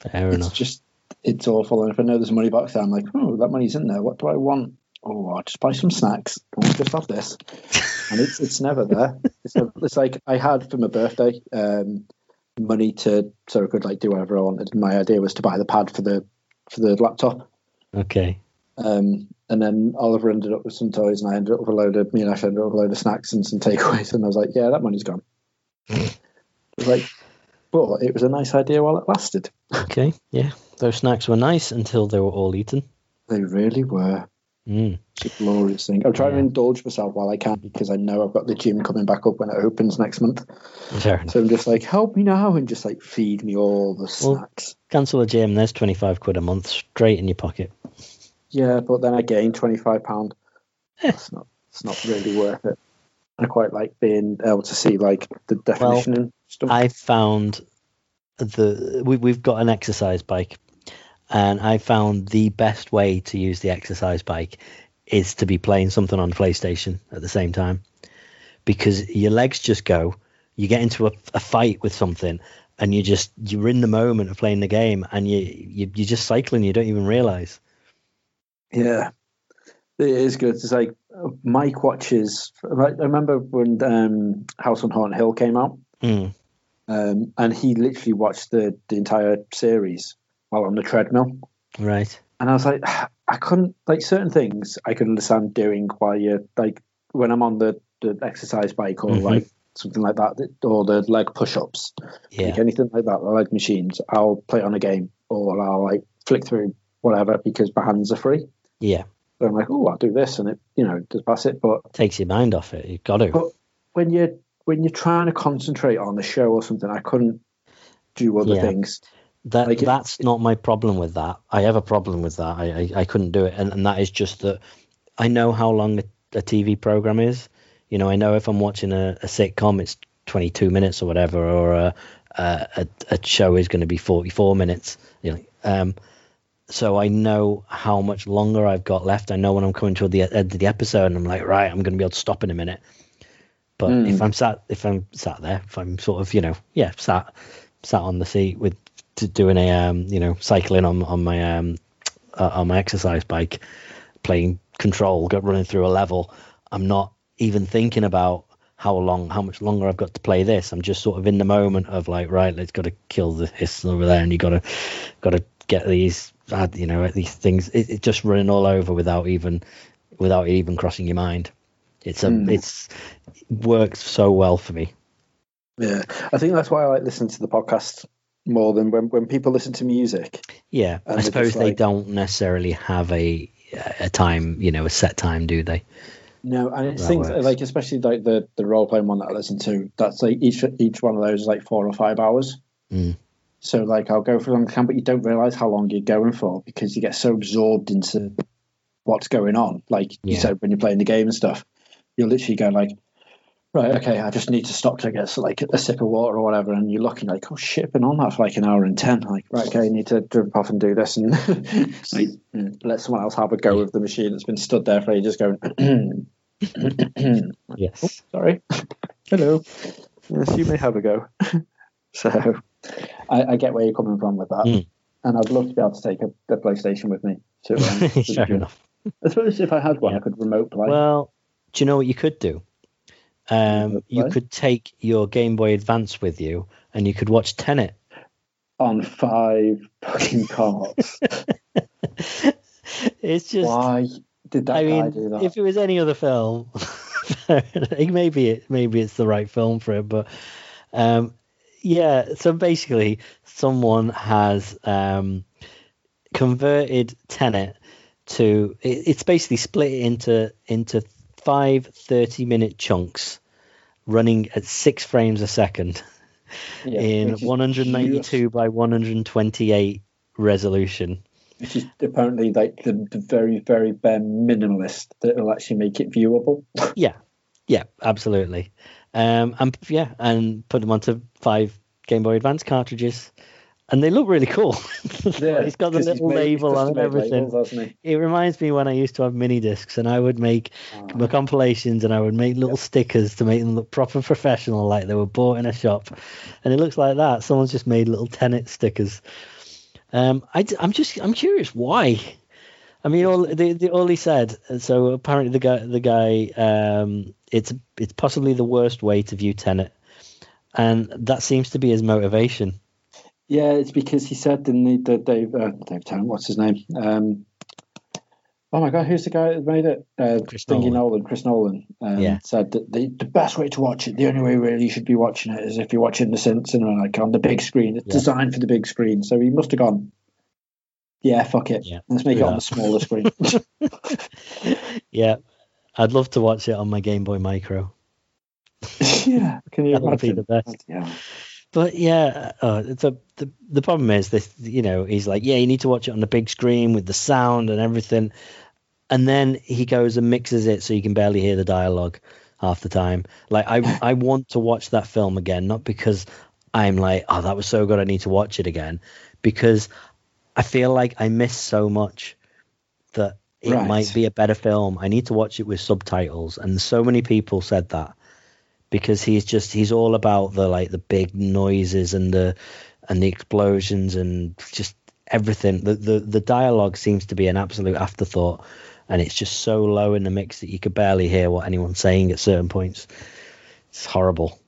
Fair it's enough. just it's awful. And if I know there's a money box there, I'm like, oh, that money's in there. What do I want? Oh, I'll just buy some snacks. I'll just have this. And it's it's never there. It's, it's like I had for my birthday um, money to so I could like do whatever I wanted. My idea was to buy the pad for the for the laptop. Okay. Um, and then Oliver ended up with some toys, and I ended up with a load of me and Ash ended up with a load of snacks and some takeaways. And I was like, yeah, that money's gone. It was like, but it was a nice idea while it lasted. Okay. Yeah. Those snacks were nice until they were all eaten. They really were. Mm. It's a glorious thing. I'm trying to indulge myself while I can because I know I've got the gym coming back up when it opens next month. Fair. So I'm just like, help me now, and just like feed me all the Well- snacks. Cancel the gym. There's twenty five quid a month straight in your pocket. Yeah, but then I gain twenty five pound. Eh. It's not. It's not really worth it. I quite like being able to see like the definition and stuff. I found the we, we've got an exercise bike, and I found the best way to use the exercise bike is to be playing something on PlayStation at the same time, because your legs just go. You get into a, a fight with something, and you just you're in the moment of playing the game, and you, you you're just cycling. You don't even realize. Yeah, it is good. It's like Mike watches. I remember when um, House on Haunted Hill came out, Mm. um, and he literally watched the the entire series while on the treadmill. Right. And I was like, I couldn't like certain things I could understand doing while you're like when I'm on the the exercise bike or Mhm. like something like that, or the leg push ups, Yeah. like anything like that, the leg machines. I'll play on a game or I'll like flick through whatever because my hands are free. Yeah. I'm like, oh, I'll do this, and it, you know, just pass it. But Takes your mind off it. You've got to. but when you're when you're trying to concentrate on the show or something, I couldn't do other Yeah. things. That Like it- that's not my problem with that. I have a problem with that. I I, I couldn't do it, and, and that is just that I know how long a, a TV program is. You know, I know if I'm watching a, a sitcom, it's 22 minutes or whatever, or a, a, a show is going to be 44 minutes. You know, um, so I know how much longer I've got left. I know when I'm coming to the end of the episode, and I'm like, right, I'm going to be able to stop in a minute. But Mm. if I'm sat, if I'm sat there, if I'm sort of, you know, yeah, sat, sat on the seat with to doing a, um, you know, cycling on on my um, uh, on my exercise bike, playing control, got running through a level, I'm not even thinking about how long, how much longer I've got to play this. I'm just sort of in the moment of like, right, let's got to kill the hiss over there, and you got to, got to get these, uh, you know, these things. It, it's just running all over without even, without even crossing your mind. It's a, Mm. it's works so well for me. Yeah, I think that's why I like listening to the podcast more than when when people listen to music. Yeah, I suppose they like- don't necessarily have a a time, you know, a set time, do they? No, and it's That things works. like especially like the the role playing one that I listen to. That's like each each one of those is like four or five hours. Mm. So like I'll go for a long time, but you don't realize how long you're going for because you get so absorbed into what's going on. Like you said when you're playing the game and stuff, you're literally going like, right, okay, I just need to stop to get like a sip of water or whatever, and you're looking like, oh shit, I've been on that for like an hour and ten. Like, right, okay, I need to jump off and do this, and like, mm, let someone else have a go with the machine that's been stood there for ages going. Yes. Sorry. Hello. Yes, you may have a go. so I, I get where you're coming from with that. Mm. And I'd love to be able to take a, a PlayStation with me. To, um, to Fair enough. I suppose if I had one, Yeah. I could remote play. Well, do you know what you could do? Um, you could take your Game Boy Advance with you, and you could watch Tenet. on five fucking cards. it's just, Why did that I guy mean, do that? if it was any other film, maybe it, maybe it's the right film for it. But um, yeah, so basically, someone has um, converted Tenet to it, it's basically split it into into five 30 minute chunks running at six frames a second Yeah, in which is 192 by 128 resolution. Which is apparently like the, the very, very bare minimalist that will actually make it viewable. Yeah, yeah, absolutely. Um, and yeah, and put them onto five Game Boy Advance cartridges, and they look really cool. it's got the little label on everything. labels. It reminds me when I used to have mini discs, and I would make Ah. my compilations, and I would make little stickers to make them look proper professional, like they were bought in a shop. And it looks like that. Someone's just made little Tenet stickers. Um, I, I, am just I'm curious why. I mean, all the, the all he said. So apparently the guy the guy um, it's it's possibly the worst way to view Tenet, and that seems to be his motivation. Yeah, it's because he said didn't he, that Dave uh, Dave Tennant, what's his name? Um, oh my god, who's the guy that made it? Uh, Chris Nolan. Nolan. Chris Nolan. Um, Yeah. said that the, the best way to watch it, the only way really you should be watching it is if you're watching the cinema like on the big screen. It's Yeah. designed for the big screen. So he must have gone. Yeah, fuck it. Yeah, Let's make it on the smaller screen. yeah, I'd love to watch it on my Game Boy Micro. yeah, can you That would be imagine? the best. Yeah. But yeah, uh, the, the the problem is this. You know, he's like, yeah, you need to watch it on the big screen with the sound and everything, and then he goes and mixes it so you can barely hear the dialogue half the time. Like I I want to watch that film again, not because I'm like, oh, that was so good, I need to watch it again, because I feel like I miss so much that it Right. might be a better film. I need to watch it with subtitles, and so many people said that because he's just he's all about the like the big noises and the and the explosions and just everything. The the the dialogue seems to be an absolute afterthought, and it's just so low in the mix that you could barely hear what anyone's saying at certain points. It's horrible.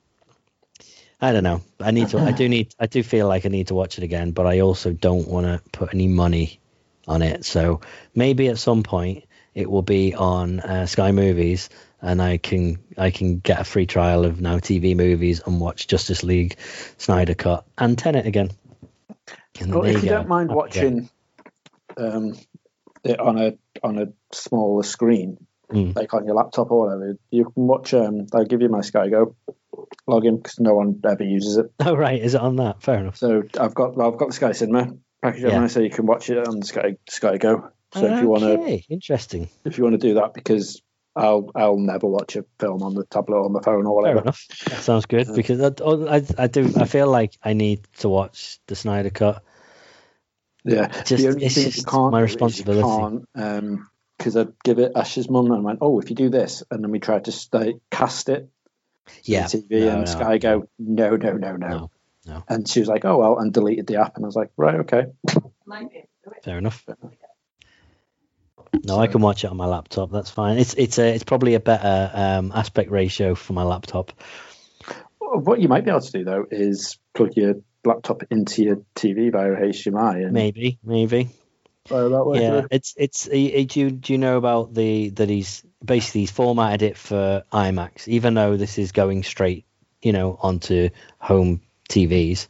I don't know. I need to. I do need. I do feel like I need to watch it again, but I also don't want to put any money on it. So maybe at some point it will be on uh, Sky Movies, and I can I can get a free trial of Now TV movies and watch Justice League, Snyder Cut, and Tenet again. And Well, if you go. don't mind watching um, it on a on a smaller screen, Mm. like on your laptop or whatever, you can watch. Um, I'll give you my Sky Go login because no one ever uses it. Oh right, is it on that? Fair enough. So I've got well, I've got the Sky Cinema package on Yeah. there, so you can watch it on Sky Sky Go. So if you want to interesting. if you want to do that, because I'll I'll never watch a film on the tablet or on the phone or whatever. Fair enough. That sounds good because I, I, I do. I feel like I need to watch the Snyder Cut. Yeah, Just- the only it's thing just my responsibility. Because um, I'd give it Ash's mum and I went, oh, if you do this, and then we tried to stay, cast it, Yeah, TV no, and no, Sky go, no, no, no, no, No, no. and she was like, oh well, and deleted the app, and I was like, right, okay, Fair enough. No, I can watch it on my laptop. That's fine. It's it's a it's probably a better um, aspect ratio for my laptop. what you might be able to do though is plug your laptop into your TV via HDMI and Maybe, maybe. That way Yeah, through. it's it's. uh, Do you do you know about the that he's basically he's formatted it for IMAX, even though this is going straight, you know, onto home TVs.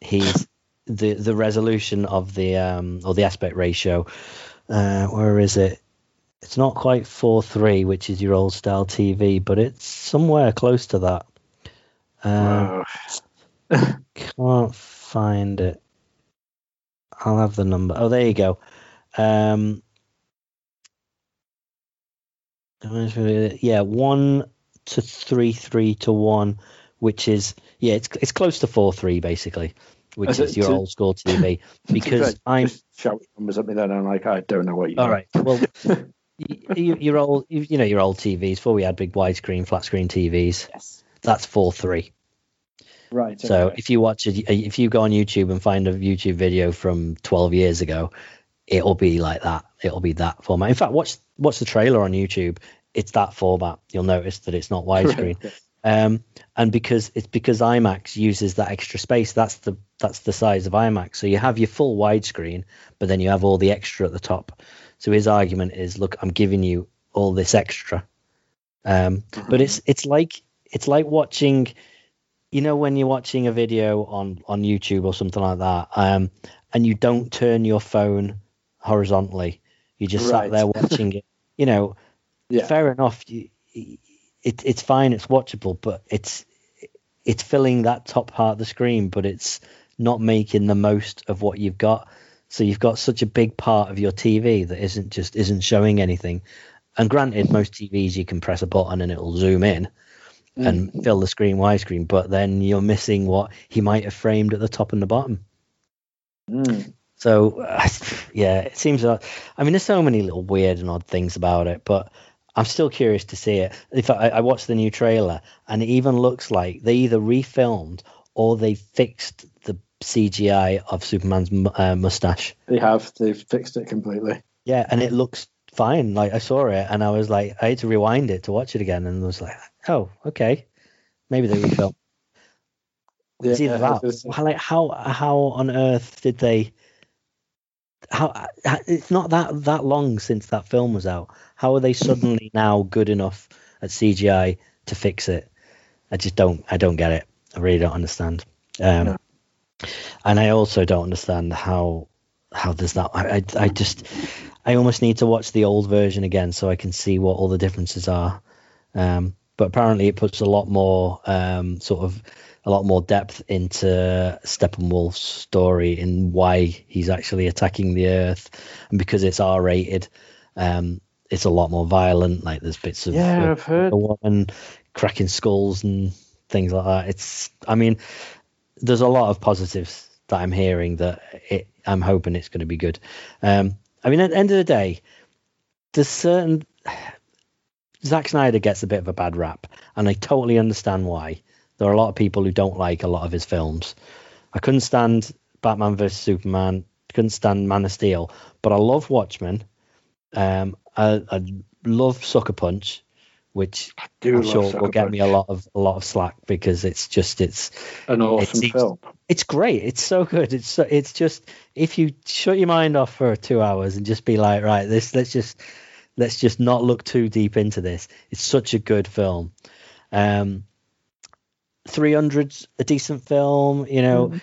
He's the the resolution of the um or the aspect ratio. Uh, where is it? It's not quite four three, which is your old style TV, but it's somewhere close to that. Um, Wow. can't find it. I'll have the number. Oh, there you go. Um, yeah, one to three, three to one, which is yeah, it's it's close to four three basically, which Is is your to- old school TV. Because Just I'm shout numbers at me then, and I'm like, I don't know what you. all right. Well, you, your old, you, you know, your old TVs. Before we had big widescreen, flat screen TVs, Yes. that's four three. Right. So okay. if you watch it, if you go on YouTube and find a YouTube video from 12 years ago, it'll be like that. It'll be that format. In fact, watch watch the trailer on YouTube. It's that format. You'll notice that it's not widescreen. Right. Um, and because it's because IMAX uses that extra space. That's the that's the size of IMAX. So you have your full widescreen, but then you have all the extra at the top. So his argument is, look, I'm giving you all this extra. Um, but it's it's like it's like watching you know when you're watching a video on on YouTube or something like that, um, and you don't turn your phone horizontally, you just Right. sat there watching it. You know, Yeah. fair enough. You, it, it's fine, it's watchable, but it's it's filling that top part of the screen, but it's not making the most of what you've got. So you've got such a big part of your TV that isn't just isn't showing anything. And granted, most TVs you can press a button and it'll zoom in and fill the screen widescreen, but then you're missing what he might have framed at the top and the bottom. Mm. So uh, yeah, it seems. Uh, I mean, there's so many little weird and odd things about it, but I'm still curious to see it. If I, I watched the new trailer, and it even looks like they either refilmed or they fixed the CGI of Superman's uh, mustache. They have. They've fixed it completely. Yeah, and it looks fine. Like I saw it, and I was like, I had to rewind it to watch it again, and I was like, oh, okay, maybe they refilmed. It's either that. it's- How, like how how on earth did they? How how- it's not that that long since that film was out. How are they suddenly now good enough at CGI to fix it? I just don't. I don't get it. I really don't understand. Um, No. And I also don't understand how how does that? I, I, I just, I almost need to watch the old version again so I can see what all the differences are. Um, but apparently, it puts a lot more um, sort of a lot more depth into Steppenwolf's story in why he's actually attacking the Earth, and because it's R rated, um, it's a lot more violent. Like there's bits of Yeah, I've heard. a woman cracking skulls and things like that. It's, I mean, there's a lot of positives that I'm hearing that it, I'm hoping it's going to be good. Um, I mean, at the end of the day, there's certain Zack Snyder gets a bit of a bad rap, and I totally understand why. There are a lot of people who don't like a lot of his films. I couldn't stand Batman vs Superman, couldn't stand Man of Steel, but I love Watchmen. Um, I, I love Sucker Punch, which do I'm sure will get me a lot of a lot of slack because it's just it's An awesome seems- film. it's great. It's so good. It's so, it's just if you shut your mind off for two hours and just be like, right, this let's just let's just not look too deep into this. It's such a good film. Um, 300's a decent film. You know,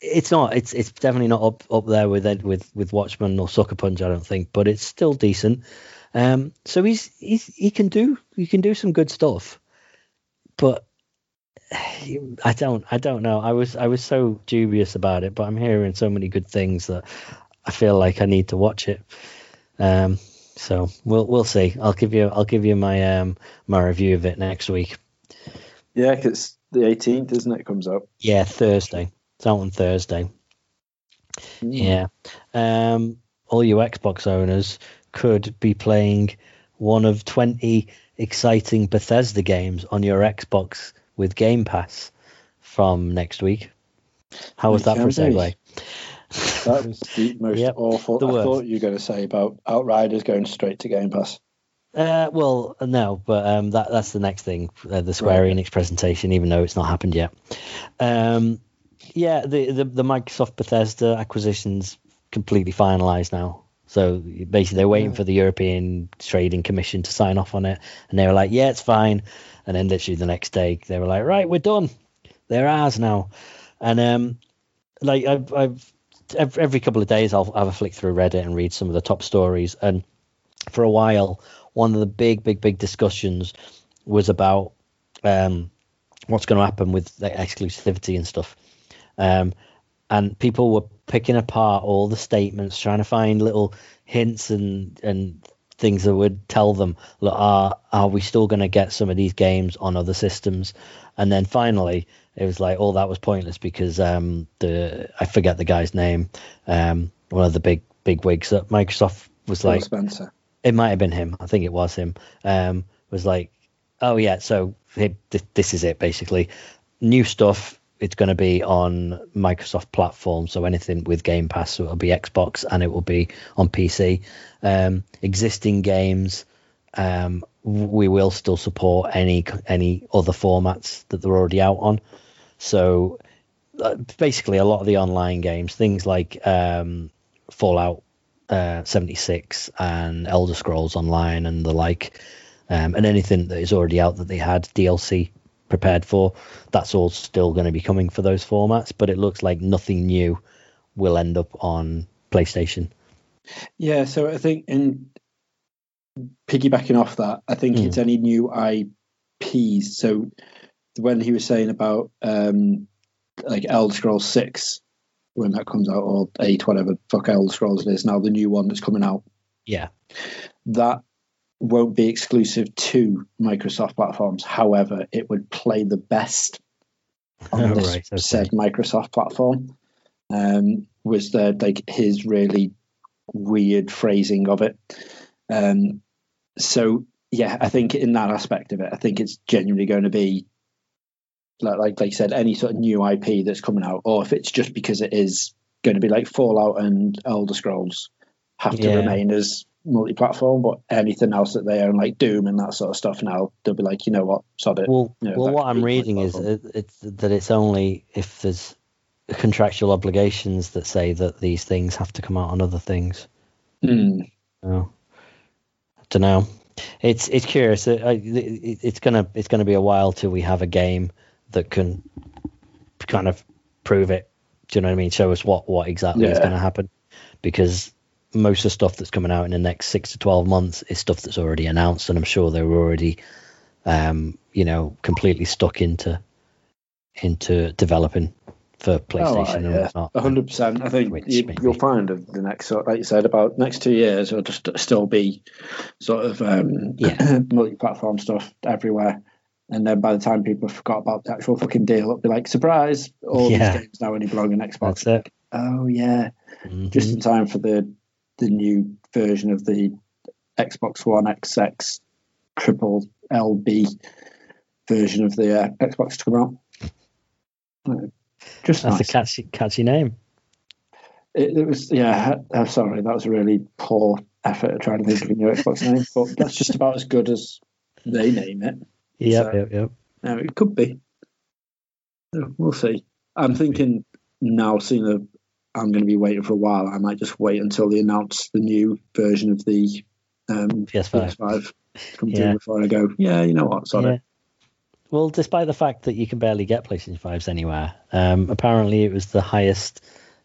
it's not. It's it's definitely not up up there with with with Watchmen or Sucker Punch. I don't think, but it's still decent. Um, so he's he's he can do he can do some good stuff, but I don't I don't know. I was I was so dubious about it, but I'm hearing so many good things that I feel like I need to watch it. Um, so we'll we'll see. I'll give you I'll give you my um my review of it next week. Yeah, 'cause it's the 18th, isn't it? Comes out. Yeah, Thursday. It's out on Thursday. Yeah. Um, all you Xbox owners could be playing one of 20 exciting Bethesda games on your Xbox with Game Pass from next week. How was that for a segue? That was the most Yep, awful. the I worst. thought you were going to say about Outriders going straight to Game Pass. Uh, well, no, but um, that that's the next thing, uh, the Square Right. Enix presentation, even though it's not happened yet. Um, yeah, the, the the Microsoft Bethesda acquisition's completely finalized now. So basically, they're waiting for the European Trading Commission to sign off on it, and they were like, "Yeah, it's fine." And then literally the next day, they were like, "Right, we're done. They're ours now." And um, like I've, I've every, every couple of days, I'll have a flick through Reddit and read some of the top stories, and for a while, one of the big, big, big discussions was about um, what's going to happen with the exclusivity and stuff. Um, and people were picking apart all the statements, trying to find little hints and and things that would tell them, look, are are we still going to get some of these games on other systems? And then finally, it was like, oh, that was pointless because um, the I forget the guy's name, um, one of the big big wigs at Microsoft was Phil like, Spencer. it might have been him. I think it was him. Um, was like, oh yeah, so it, th- this is it basically. New stuff. It's going to be on Microsoft platform, so anything with Game Pass, so it'll be Xbox and it will be on PC. Um, existing games, um, we will still support any any other formats that they're already out on. So uh, basically, a lot of the online games, things like um, Fallout uh, 76 and Elder Scrolls Online and the like, um, and anything that is already out that they had DLC prepared for, that's all still going to be coming for those formats. But it looks like nothing new will end up on PlayStation. Yeah, so I think in piggybacking off that, I think Hmm. it's any new IPs. So when he was saying about um, like Elder Scrolls Six, when that comes out, or Eight, whatever fuck Elder Scrolls it is now, the new one that's coming out, Yeah, that won't be exclusive to Microsoft platforms. However, it would play the best on this Right, said Microsoft platform. Um, was the like his really weird phrasing of it. Um, so yeah, I think in that aspect of it, I think it's genuinely going to be like like like said, any sort of new IP that's coming out, or if it's just because it is going to be like Fallout and Elder Scrolls have to Yeah. remain as multi-platform, but anything else that they own, like Doom and that sort of stuff, now they'll be like, you know what, sod it. Well, Yeah, well, what I'm reading is it's that it's only if there's contractual obligations that say that these things have to come out on other things. Hmm. Oh, I don't know. It's it's curious. It, it, it's gonna it's gonna be a while till we have a game that can kind of prove it. Do you know what I mean? Show us what what exactly is going to happen. because most of the stuff that's coming out in the next six to twelve months is stuff that's already announced, and I'm sure they were already, um, you know, completely stuck into into developing for PlayStation Oh, and yeah, whatnot. hundred percent. I think Which you, you'll find the next, sort like you said, about next two years, it'll just still be sort of um, Yeah. multi-platform stuff everywhere. And then by the time people forgot about the actual fucking deal, it'll be like, surprise! All Yeah. these games now only belong on Xbox. That's it. Oh yeah, Mhm. just in time for the the new version of the Xbox One XX triple LB version of the uh, Xbox to come out. Uh, Just That's nice. a catchy catchy name. It, it was yeah. I'm sorry, that was a really poor effort at trying to think of a new Xbox name, but that's just about as good as they name it. Yep, So- yep, yep. No, it could be. We'll see. I'm thinking now, seeing that I'm going to be waiting for a while, I might just wait until they announce the new version of the um, PS5. PS5 come Yeah. before I go. Yeah, you know what? Sorry. Yeah. Well, despite the fact that you can barely get PlayStation 5s anywhere, um, apparently it was the highest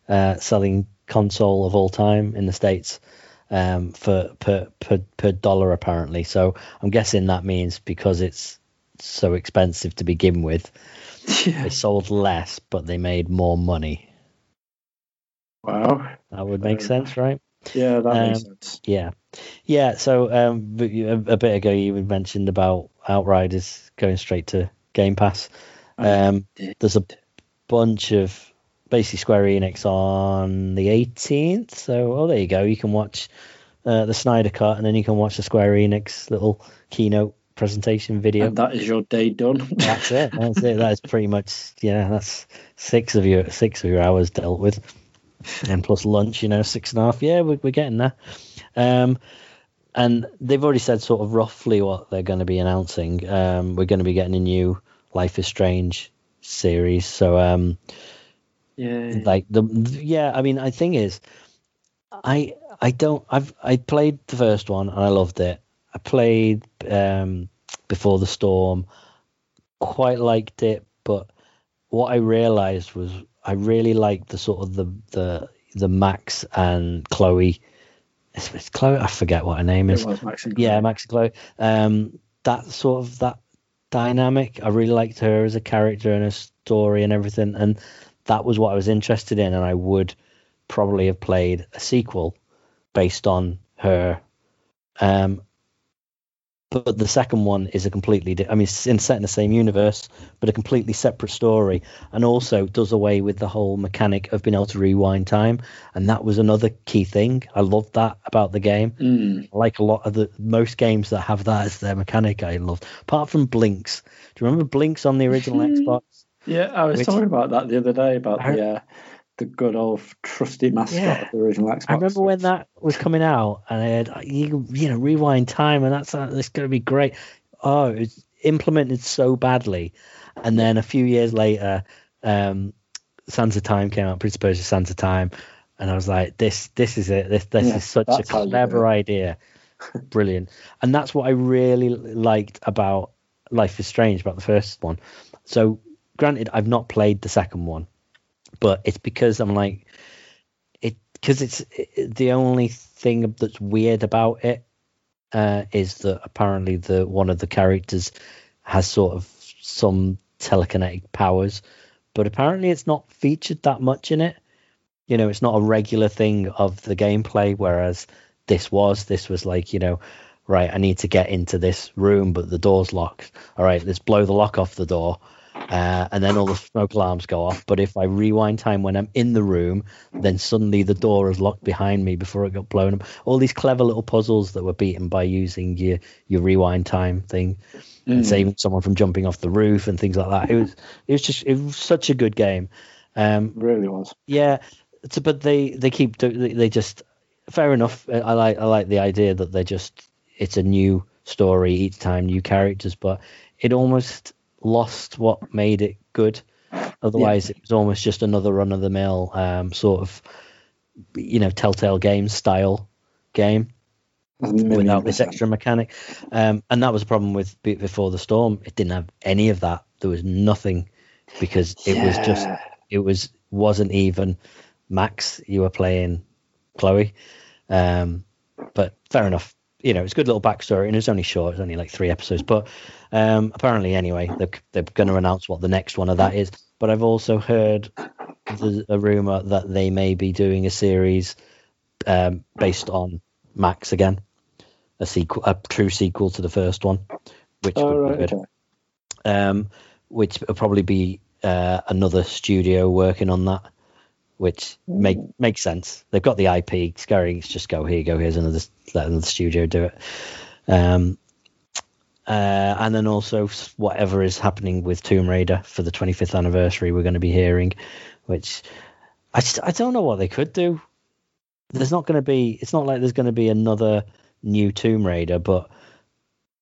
uh, selling console of all time in the States um, for per, per per dollar apparently. So I'm guessing that means because it's so expensive to begin with, Yeah. they sold less, but they made more money. Wow. That would make Um, sense, right? Yeah, that makes Um, sense. Yeah, yeah. So um, a, a bit ago, you mentioned about Outriders going straight to Game Pass. Um, there's a bunch of basically Square Enix on the 18th. So, oh, there you go. You can watch uh, the Snyder Cut, and then you can watch the Square Enix little keynote presentation video. And that is your day done. That's it. That's it. That is pretty much yeah. That's six of your six of your hours dealt with, and plus lunch. You know, six and a half. Yeah, we're, we're getting there. Um, and they've already said sort of roughly what they're going to be announcing. Um, we're going to be getting a new Life is Strange series. So um, yeah. like the yeah. I mean, I thing is, I I don't I've I played the first one and I loved it. I played um, Before the Storm, quite liked it, but what I realized was I really liked the sort of the the the Max and Chloe. It's, it's Chloe. I forget what her name is. Max and Yeah, Max and Chloe. Um, that sort of that dynamic. I really liked her as a character and her story and everything, and that was what I was interested in. And I would probably have played a sequel based on her. Um, but the second one is a completely, di- I mean, it's in set in the same universe, but a completely separate story, and also does away with the whole mechanic of being able to rewind time, and that was another key thing. I loved that about the game. Mm. Like a lot of the most games that have that as their mechanic. I loved, apart from Blinx. Do you remember Blinx on the original Xbox? Yeah, I was Which- talking about that the other day about I- the uh, the good old trusty mascot Yeah. of the original Xbox. I remember when that was coming out, and I had you you know rewind time, and that's uh, it's going to be great. Oh, it's implemented so badly, and then a few years later, um, Sands of Time came out, Prince of Persia Sands of Time, and I was like, this this is it. This this Yeah, is such a that's how you do clever idea, brilliant, and that's what I really liked about Life is Strange about the first one. So, granted, I've not played the second one, but it's because I'm like it because it's it, the only thing that's weird about it uh, is that apparently the one of the characters has sort of some telekinetic powers, but apparently it's not featured that much in it. You know, it's not a regular thing of the gameplay, whereas this was. This was like, you know, right, I need to get into this room, but the door's locked. All right, let's blow the lock off the door. Uh, and then all the smoke alarms go off. But if I rewind time when I'm in the room, then suddenly the door is locked behind me before it got blown up. All these clever little puzzles that were beaten by using your your rewind time thing, and saving someone from jumping off the roof and things like that. It was it was just it was such a good game. Um, really was. yeah, it's, but they they keep they just fair enough. I like I like the idea that they just it's a new story each time, new characters, but it almost lost what made it good. Otherwise, it was almost just another run of the mill um, sort of you know Telltale Games style game without this extra mechanic. Um, and that was a problem with Be- Before the Storm. It didn't have any of that. There was nothing because it was just it was wasn't even Max you were playing Chloe. Um, but fair enough. You know, it's a good little backstory, and it's only short. It's only like three episodes, but um, apparently, anyway, they're, they're going to announce what the next one of that is. But I've also heard there's a rumor that they may be doing a series um, based on Max again, a sequel, a true sequel to the first one, which Oh, would right, be good. okay. Um, which will probably be uh, another studio working on that, which make makes sense. They've got the IP. Enix just go here, go here's another let another studio do it. Um, uh, and then also whatever is happening with Tomb Raider for the 25th anniversary, we're going to be hearing, which I just I don't know what they could do. There's not going to be. It's not like there's going to be another new Tomb Raider, but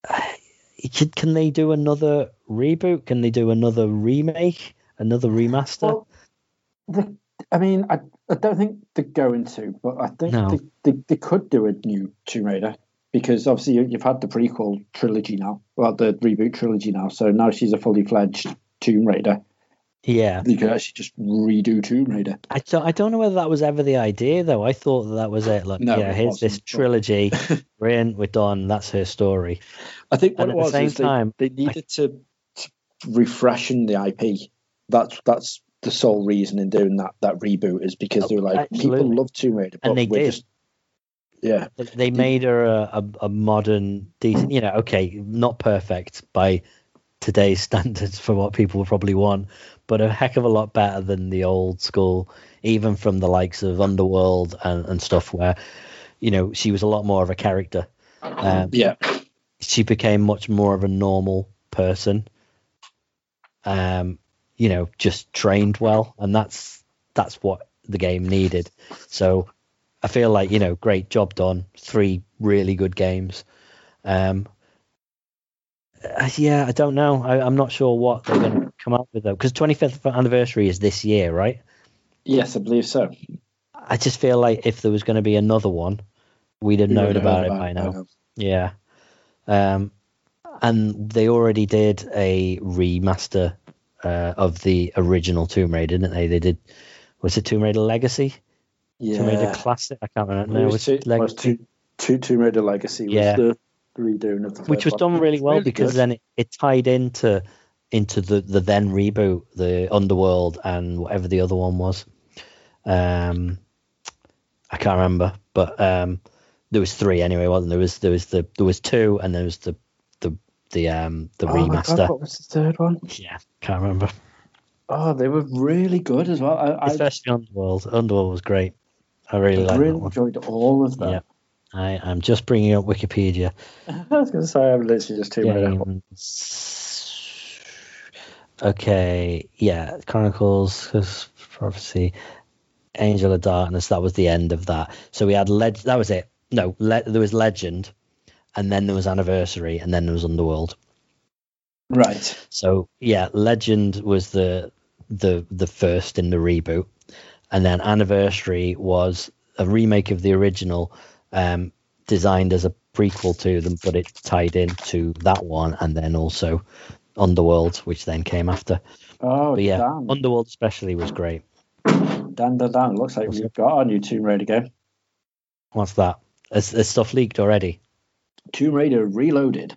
uh, can, can they do another reboot? Can they do another remake? Another remaster? Well, the, I mean, I, I don't think they're going to, but I think No. they, they, they could do a new Tomb Raider because obviously you, you've had the prequel trilogy now, well, the reboot trilogy now. So now she's a fully fledged Tomb Raider. yeah, You could actually just redo Tomb Raider. I don't, I don't know whether that was ever the idea though. I thought that, that was it. Look, No, yeah, it here's this trilogy. we're in, we're done. That's her story. I think what And it at the same is they, time, they needed to, to refreshen the IP. That's that's the sole reason in doing that that reboot is because they were like Absolutely. people love Tomb Raider, but And they did. just yeah. They- They made her a, a, a modern, decent, you know, okay, not perfect by today's standards for what people probably want, but a heck of a lot better than the old school, even from the likes of Underworld and, and stuff, where, you know, she was a lot more of a character. Um, Yeah. she became much more of a normal person. Um, you know, just trained well, and that's that's what the game needed. So I feel like you know, great job done. Three really good games. Um, uh, yeah, I don't know. I, I'm not sure what they're going to come up with though, because 25th anniversary is this year, right? Yes, I believe so. I just feel like if there was going to be another one, we'd have We known about it by it now. by now. Yeah. Um, and they already did a remaster uh, of the original Tomb Raider, didn't they? They did. Was it Tomb Raider Legacy? Tomb Raider Yeah. Classic? I can't remember. It No, was, was two, it was Legacy? two, two Tomb Raider Legacy was Yeah. the redoing of the which was done really well Really because good. then it, it tied into into the the then reboot, the Underworld, and whatever the other one was. Um, I can't remember, but um, there was three anyway, wasn't there? There was there was the there was two, and there was the the um the Oh my God, remaster. what was the third one? Yeah, can't remember. Oh, they were really good as well. I, I, Especially Underworld. Underworld was great. I really I liked really that enjoyed all of them. Yeah. I am just bringing up Wikipedia. I was going to say I'm literally just Raider. Games. Okay, yeah, Chronicles, Prophecy, Angel of Darkness. That was the end of that. So we had leg. That was it. No, le- there was Legend, and then there was Anniversary, and then there was Underworld. Right. So yeah, Legend was the the the first in the reboot, and then Anniversary was a remake of the original, um, designed as a prequel to them, but it tied into that one, and then also Underworld, which then came after. Oh, But yeah, damn. Underworld especially was great. Dan, Dan, Dan. Looks like What's we've got our new Tomb Raider game. What's that? Has, has stuff leaked already? Tomb Raider Reloaded.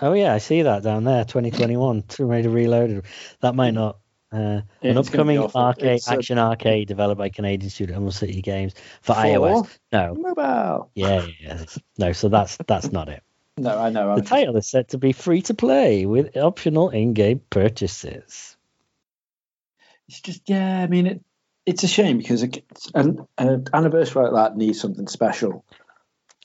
Oh yeah, I see that down there. 2021 Tomb Raider Reloaded. That might not. Uh, an It's gonna be upcoming arcade It's a- action arcade developed by Canadian studio Emerald City Games for, For iOS. No, Mobile. yeah, yeah, yeah. no. So that's that's not it. No, I know. I The just- title is set to be free to play with optional in-game purchases. It's just yeah. I mean, it. It's a shame because it, an, an anniversary like that needs something special.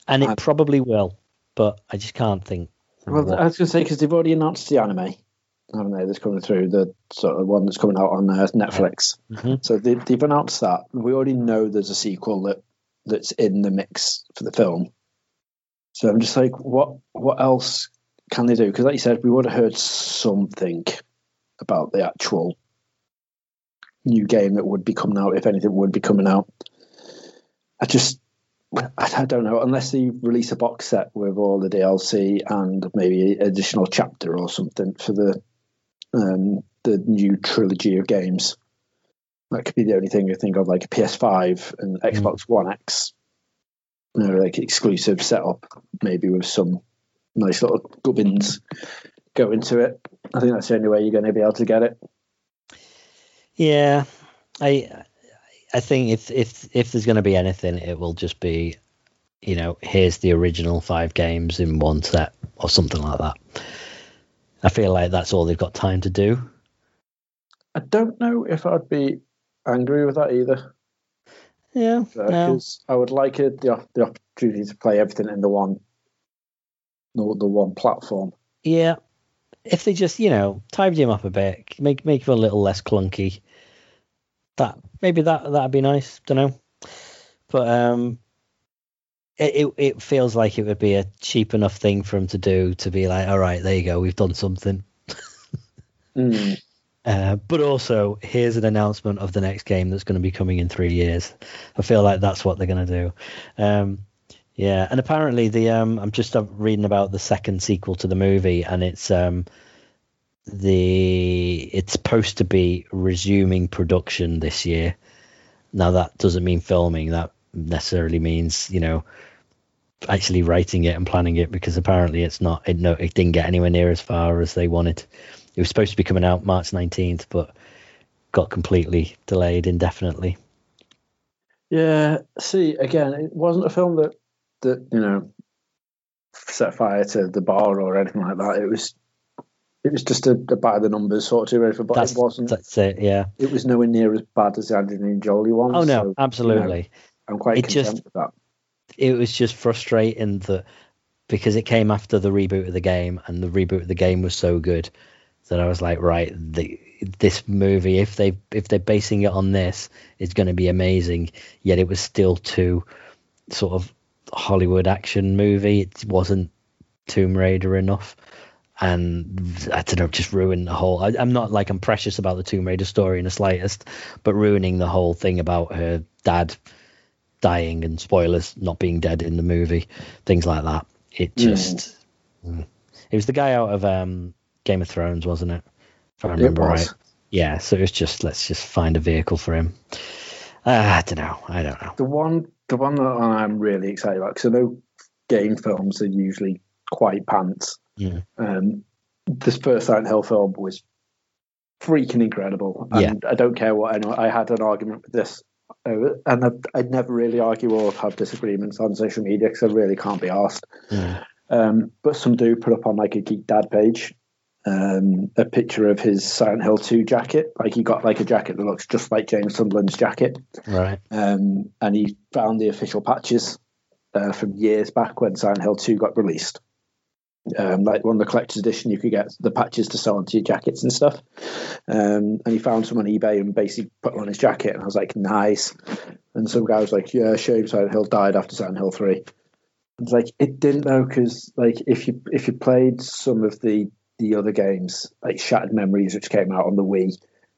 And it And- probably will, but I just can't think. Well, what- I was going to say because they've already announced the anime, haven't they? That's coming through the sort of one that's coming out on uh, Netflix. Mhm. So they, they've announced that. We already know there's a sequel that that's in the mix for the film. So I'm just like, what what else can they do? Because like you said, we would have heard something about the actual new game that would be coming out, if anything would be coming out. I just I, I don't know unless they release a box set with all the DLC and maybe an additional chapter or something for the um, the new trilogy of games. That could be the only thing you think of, like a PS5 and Xbox One X, you know, like exclusive setup, maybe with some nice little gubbins go into it. I think that's the only way you're going to be able to get it. Yeah, I I think if if if there's going to be anything, it will just be, you know, here's the original five games in one set or something like that. I feel like that's all they've got time to do. I don't know if I'd be angry with that either. Yeah, no. because I would like it the the opportunity to play everything in the one the, the one platform. Yeah, if they just you know tidy him up a bit, make make him a little less clunky. That maybe that that'd be nice. Don't know, but um, it, it it feels like it would be a cheap enough thing for him to do to be like, all right, there you go, we've done something. Mm. Uh, but also, here's an announcement of the next game that's going to be coming in three years. I feel like that's what they're going to do. Um, yeah, and apparently the um, I'm just uh, reading about the second sequel to the movie, and it's um, the it's supposed to be resuming production this year. Now that doesn't mean filming. That necessarily means you know actually writing it and planning it because apparently it's not. It no, it didn't get anywhere near as far as they wanted. It was supposed to be coming out March 19th, but got completely delayed indefinitely. Yeah. See, again, it wasn't a film that that you know set fire to the bar or anything like that. It was it was just a, a by the numbers sort of but That's, it wasn't. that's it. Yeah. It was nowhere near as bad as the Angelina Jolie one. Oh no, so, absolutely. you know, I'm quite It content just- with that. it was just frustrating that because it came after the reboot of the game and the reboot of the game was so good that I was like, right, the, this movie, if they if they're basing it on this, is going to be amazing. Yet it was still too sort of Hollywood action movie. It wasn't Tomb Raider enough. And I don't know, just ruined the whole. I, I'm not like I'm precious about the Tomb Raider story in the slightest, but ruining the whole thing about her dad dying and spoilers not being dead in the movie, things like that. It just mm. it was the guy out of um, Game of Thrones, wasn't it? If I remember right. Yeah, so it's just let's just find a vehicle for him. Uh, I don't know. I don't know. The one, the one that I'm really excited about because I know game films are usually quite pants. Yeah. Um, this first Silent Hill film was freaking incredible, and I don't care what anyone. I had an argument with this, uh, and I'd, I'd never really argue or have disagreements on social media because I really can't be asked. Yeah. Um, but some do put up on like a Geek Dad page um, a picture of his Silent Hill 2 jacket. Like he got like a jacket that looks just like James Sunderland's jacket. Right. Um, and he found the official patches uh, from years back when Silent Hill 2 got released. Um, like one of the collector's edition, you could get the patches to sew onto your jackets and stuff. Um, and he found some on eBay and basically put them on his jacket. And I was like, nice. And some guy was like, yeah, shame Silent Hill died after Silent Hill 3. It's like it didn't though, because like if you if you played some of the the other games, like Shattered Memories, which came out on the Wii,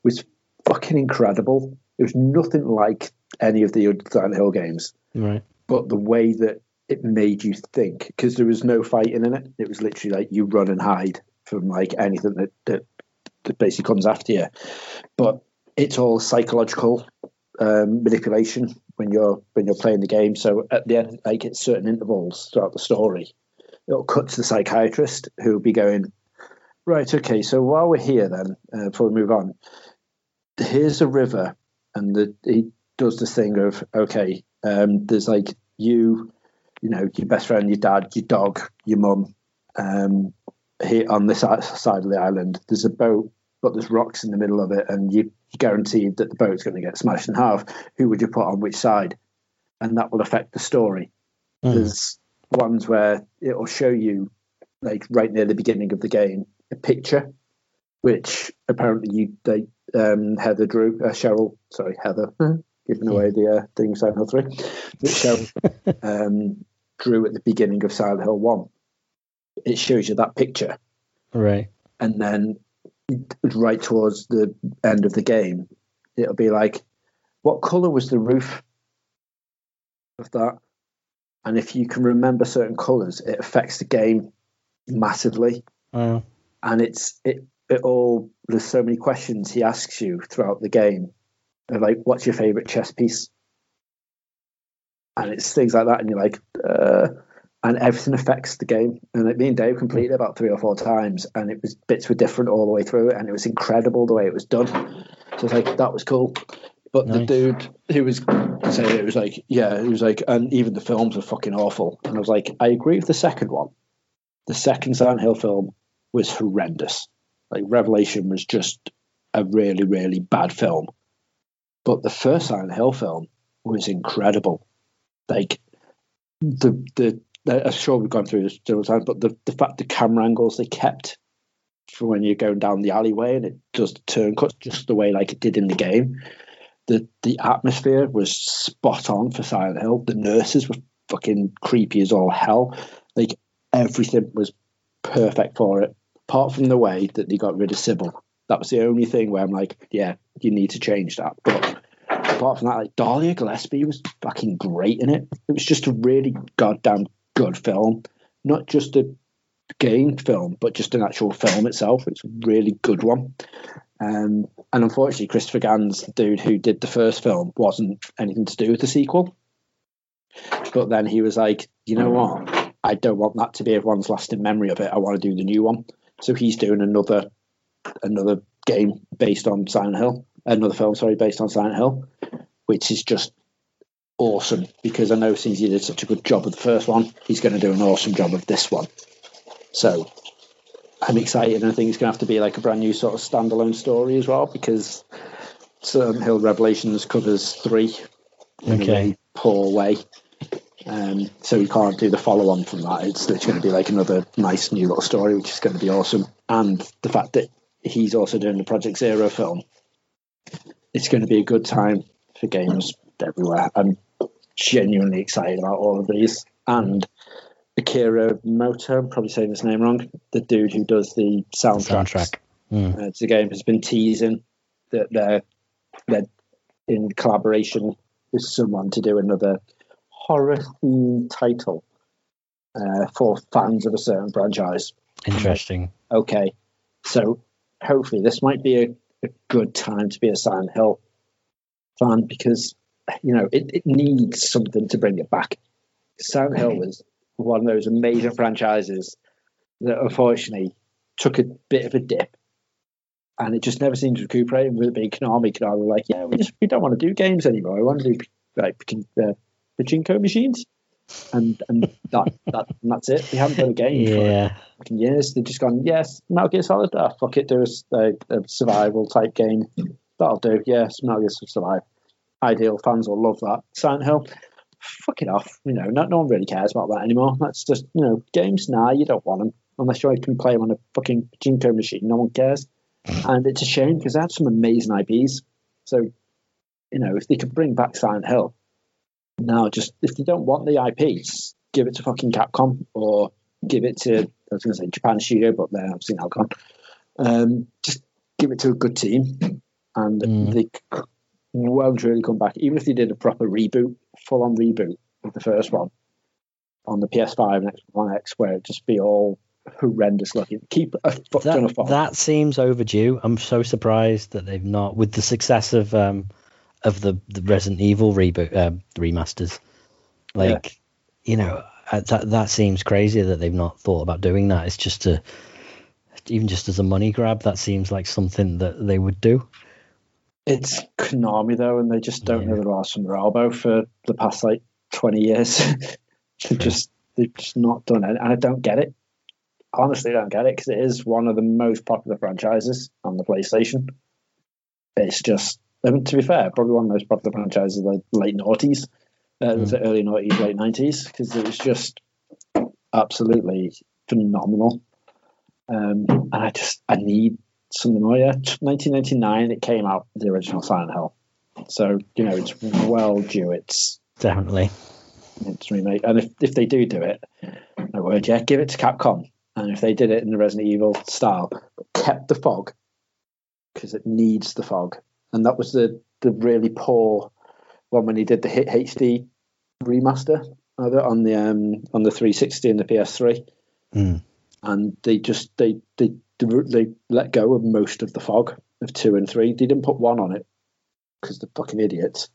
was fucking incredible. It was nothing like any of the other Silent Hill games, Right. but the way that it made you think, because there was no fighting in it. It was literally like you run and hide from like anything that that, that basically comes after you. But it's all psychological um, manipulation when you're when you're playing the game. So at the end, like at certain intervals throughout the story, it'll cut to the psychiatrist who will be going, right, okay. So while we're here, then uh, before we move on, here's a river, and the, he does this thing of okay, um, there's like you, you know, your best friend, your dad, your dog, your mum, um, here on this side of the island. There's a boat, but there's rocks in the middle of it, and you, are guaranteed that the boat's going to get smashed in half. Who would you put on which side? And that will affect the story. Mm. There's ones where it'll show you, like right near the beginning of the game, a picture, which apparently you they um, Heather drew, uh, Cheryl, sorry Heather, giving away the uh, thing Silent Hill three, which Cheryl um, drew at the beginning of Silent Hill one. It shows you that picture, Right. and then right towards the end of the game, it'll be like, what color was the roof of that? And if you can remember certain colors, it affects the game massively. Well, And it's it it all there's so many questions he asks you throughout the game like, what's your favorite chess piece? And it's things like that, and you're like, uh, and everything affects the game. And like, me and Dave completed about three or four times, and it was bits were different all the way through and it was incredible the way it was done. So it's like that was cool. But the dude who was saying it was like, yeah, he was like, and even the films are fucking awful. And I was like, I agree with the second one. The second Silent Hill film was horrendous. Like Revelation was just a really, really bad film. But the first Silent Hill film was incredible. Like the the I'm sure we've gone through this several times, but the, the fact the camera angles they kept for when you're going down the alleyway and it does the turn cuts just the way like it did in the game. The the atmosphere was spot on for Silent Hill. The nurses were fucking creepy as all hell. Like everything was perfect for it, apart from the way that they got rid of Sybil. That was the only thing where I'm like, yeah, you need to change that. But apart from that, like Dahlia Gillespie was fucking great in it. It was just a really goddamn good film, not just a game film, but just an actual film itself. It's a really good one. Um, and unfortunately, Christopher Gans, the dude who did the first film, wasn't anything to do with the sequel. But then he was like, you know what? I don't want that to be everyone's lasting memory of it. I want to do the new one. So he's doing another another game based on Silent Hill, another film, sorry, based on Silent Hill, which is just awesome because I know since he did such a good job of the first one, he's going to do an awesome job of this one. So I'm excited, and I think it's going to have to be like a brand new sort of standalone story as well because Silent Hill Revelations covers three in a Okay. really poor way. Um, so you can't do the follow on from that. It's literally going to be like another nice new little story, which is going to be awesome. And the fact that he's also doing the Project Zero film, it's going to be a good time for games everywhere. I'm genuinely excited about all of these. And Akira Moto, I'm probably saying his name wrong, the dude who does the soundtracks Soundtrack. Mm. uh, to the game has been teasing that they're they're in collaboration with someone to do another horror themed title uh, for fans of a certain franchise. Interesting. Okay, so hopefully this might be a, a good time to be a Silent Hill fan because you know it, it needs something to bring it back. Silent Hill was one of those amazing franchises that unfortunately took a bit of a dip and it just never seemed to recuperate. With it being Konami, Konami were like, yeah, we just we don't want to do games anymore. We want to do like uh, pachinko machines, and and that, that and that's it. They haven't done a game for Yeah. fucking years. They've just gone, yes, Metal Gear Solid. Ah, fuck it, do a survival type game. That'll do. Yes, Metal Gear Survive. Ideal. Fans will love that. Silent Hill. Fuck it off. You know, no, no one really cares about that anymore. That's just you know, games. Nah, you don't want them unless you can play them on a fucking pachinko machine. No one cares. And it's a shame because they had some amazing IPs. So, you know, if they could bring back Silent Hill, now just if they don't want the IPs, give it to fucking Capcom or give it to I was going to say Japan Studio, but they're obviously now gone. Um, just give it to a good team, and Mm. they won't really come back. Even if they did a proper reboot, full on reboot of the first one on the PS5 and Xbox One X, where it just be all horrendous looking. Keep a fuck That, that seems overdue. I'm so surprised that they've not, with the success of um of the, the Resident Evil reboot um, remasters. Like, you know, uh, that that seems crazy that they've not thought about doing that. It's just a even just as a money grab. That seems like something that they would do. It's Konami though, and they just don't Yeah. know the arse from their elbow for the past like twenty years. they've just they've just not done it, and I don't get it. Honestly, I don't get it because it is one of the most popular franchises on the PlayStation. It's just, I mean, to be fair, probably one of the most popular franchises of the late noughties, uh, the early noughties, late nineties, because it was just absolutely phenomenal. Um, and I just I need something more. Yeah, 1999 it came out the original Silent Hill, so you know it's well due its Definitely. its remake. And if if they do do it, no word, yeah, give it to Capcom. And if they did it in the Resident Evil style, but kept the fog because it needs the fog, and that was the the really poor one when he did the hit HD remaster of it on the um on the 360 and the PS3 Mm. and they just they they they let go of most of the fog of two and three. They didn't put one on it because they're fucking idiots.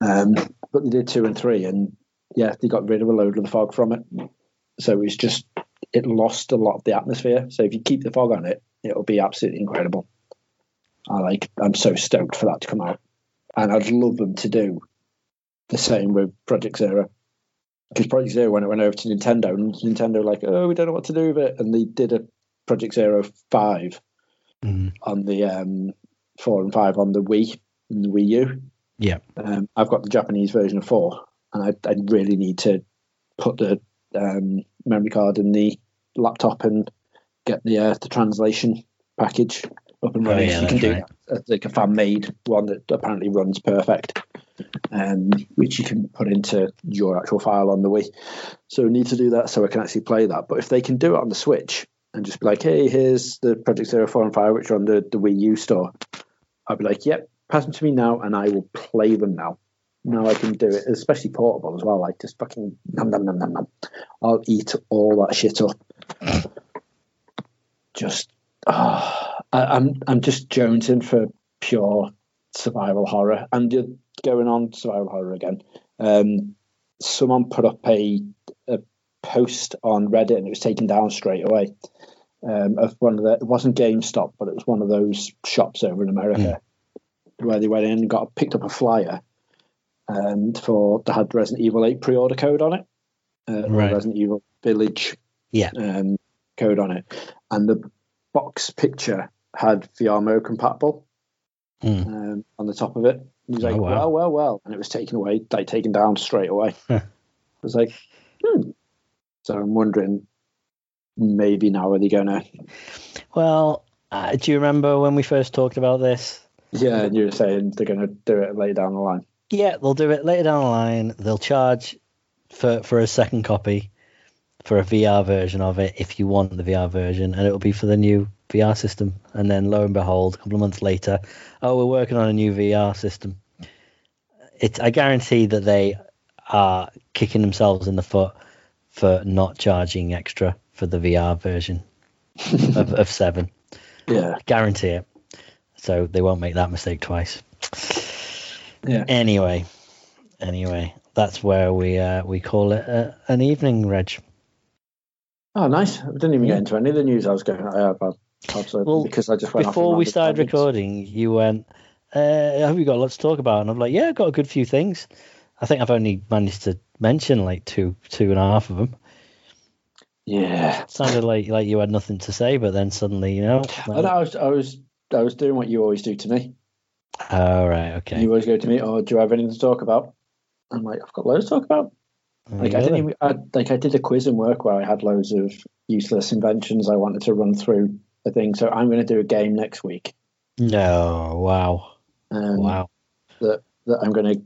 Um, but they did two and three, and yeah, they got rid of a load of the fog from it. So it's just it lost a lot of the atmosphere. So if you keep the fog on it, it'll be absolutely incredible. I like. I'm so stoked for that to come out, and I'd love them to do the same with Project Zero. Because Project Zero, when it went over to Nintendo, and Nintendo were like, oh, we don't know what to do with it, and they did a Project Zero five Mhm. on the um, four and five on the Wii and the Wii U. Yeah. Um, I've got the Japanese version of four, and I, I really need to put the um, memory card in the laptop and get the uh, the translation package up and Oh, running. yeah, you can do right. that, like a fan made one that apparently runs perfect, um, which you can put into your actual file on the Wii. So we need to do that so I can actually play that. But if they can do it on the Switch and just be like, hey, here's the Project Zero 4 and 5, which are on the, the Wii U store, I'd be like, yep, pass them to me now and I will play them now. Now I can do it, especially portable as well. Like just fucking nom nom nom nom nom. I'll eat all that shit up. Just, ah, I, I'm I'm just jonesing for pure survival horror. And you're going on survival horror again. Um, someone put up a a post on Reddit and it was taken down straight away. Um, of one of the it wasn't GameStop, but it was one of those shops over in America where they went in and got picked up a flyer and for that had Resident Evil 8 pre-order code on it, uh, Right. Resident Evil Village Yeah. um, code on it, and the box picture had mode compatible Mm. um, on the top of it. He was Oh, like, wow. well, well, well, and it was taken away, like taken down straight away. I was like, hmm. So I'm wondering, maybe now are they gonna? Well, uh, do you remember when we first talked about this? Yeah, and you were saying they're gonna do it later down the line. Yeah, they'll do it later down the line. They'll charge for for a second copy for a VR version of it if you want the VR version, and it'll be for the new VR system. And then lo and behold, a couple of months later, oh, we're working on a new VR system. It, I guarantee that they are kicking themselves in the foot for not charging extra for the VR version of, of seven. Yeah, Guarantee it. So they won't make that mistake twice. yeah. Anyway, anyway, that's where we uh, we call it uh, an evening, Reg. Oh, nice. I didn't even Yeah. get into any of the news I was going uh, about. Absolutely, Well, because I just Before we started recording, you went, uh, "Have you got lots to talk about?" And I'm like, "Yeah, I've got a good few things." I think I've only managed to mention like two, two and a half of them. Yeah, It sounded like like you had nothing to say, but then suddenly, you know, I, know, I was, I was, I was doing what you always do to me. all right, okay. You always go to me, "Oh, do you have anything to talk about?" I'm like, "I've got loads to talk about." Like I didn't even, I, like I did a quiz in work where I had loads of useless inventions I wanted to run through a thing. So I'm going to do a game next week. No, wow, Um, wow. That that I'm going to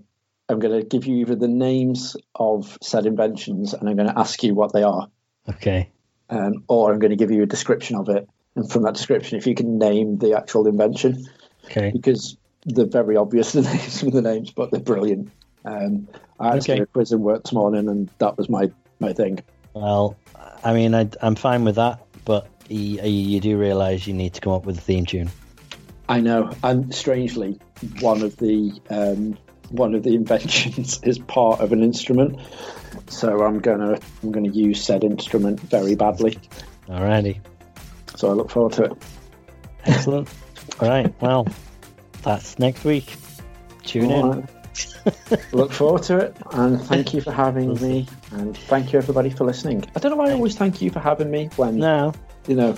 I'm going to give you either the names of said inventions and I'm going to ask you what they are, Okay, um, or I'm going to give you a description of it. And from that description, if you can name the actual invention, okay. because they're very obvious the names of the names, but they're brilliant. Um, I Okay. did quiz in work this morning, and that was my my thing. Well, I mean, I, I'm fine with that, but you, you do realise you need to come up with a theme tune. I know, and strangely, one of the um, one of the inventions is part of an instrument. So I'm gonna I'm gonna use said instrument very badly. Alrighty. So I look forward to it. Excellent. All right. Well, that's next week. Tune in. All right. look forward to it, and thank you for having me, and thank you everybody for listening. I don't know why I always thank you for having me when No. you know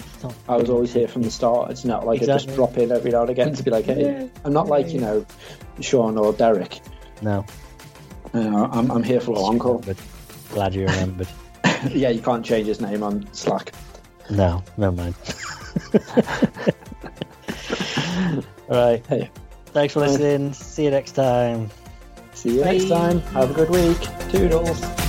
I was always here from the start. It's not like I just drop in every now and again to be like, hey. I'm not like you know Sean or Derek. No. You know, I'm I'm here for a long. But glad you remembered. yeah, you can't change his name on Slack. No, never mind. All right. Hey. Thanks for listening. See you next time. See you next time. Have a good week. Toodles.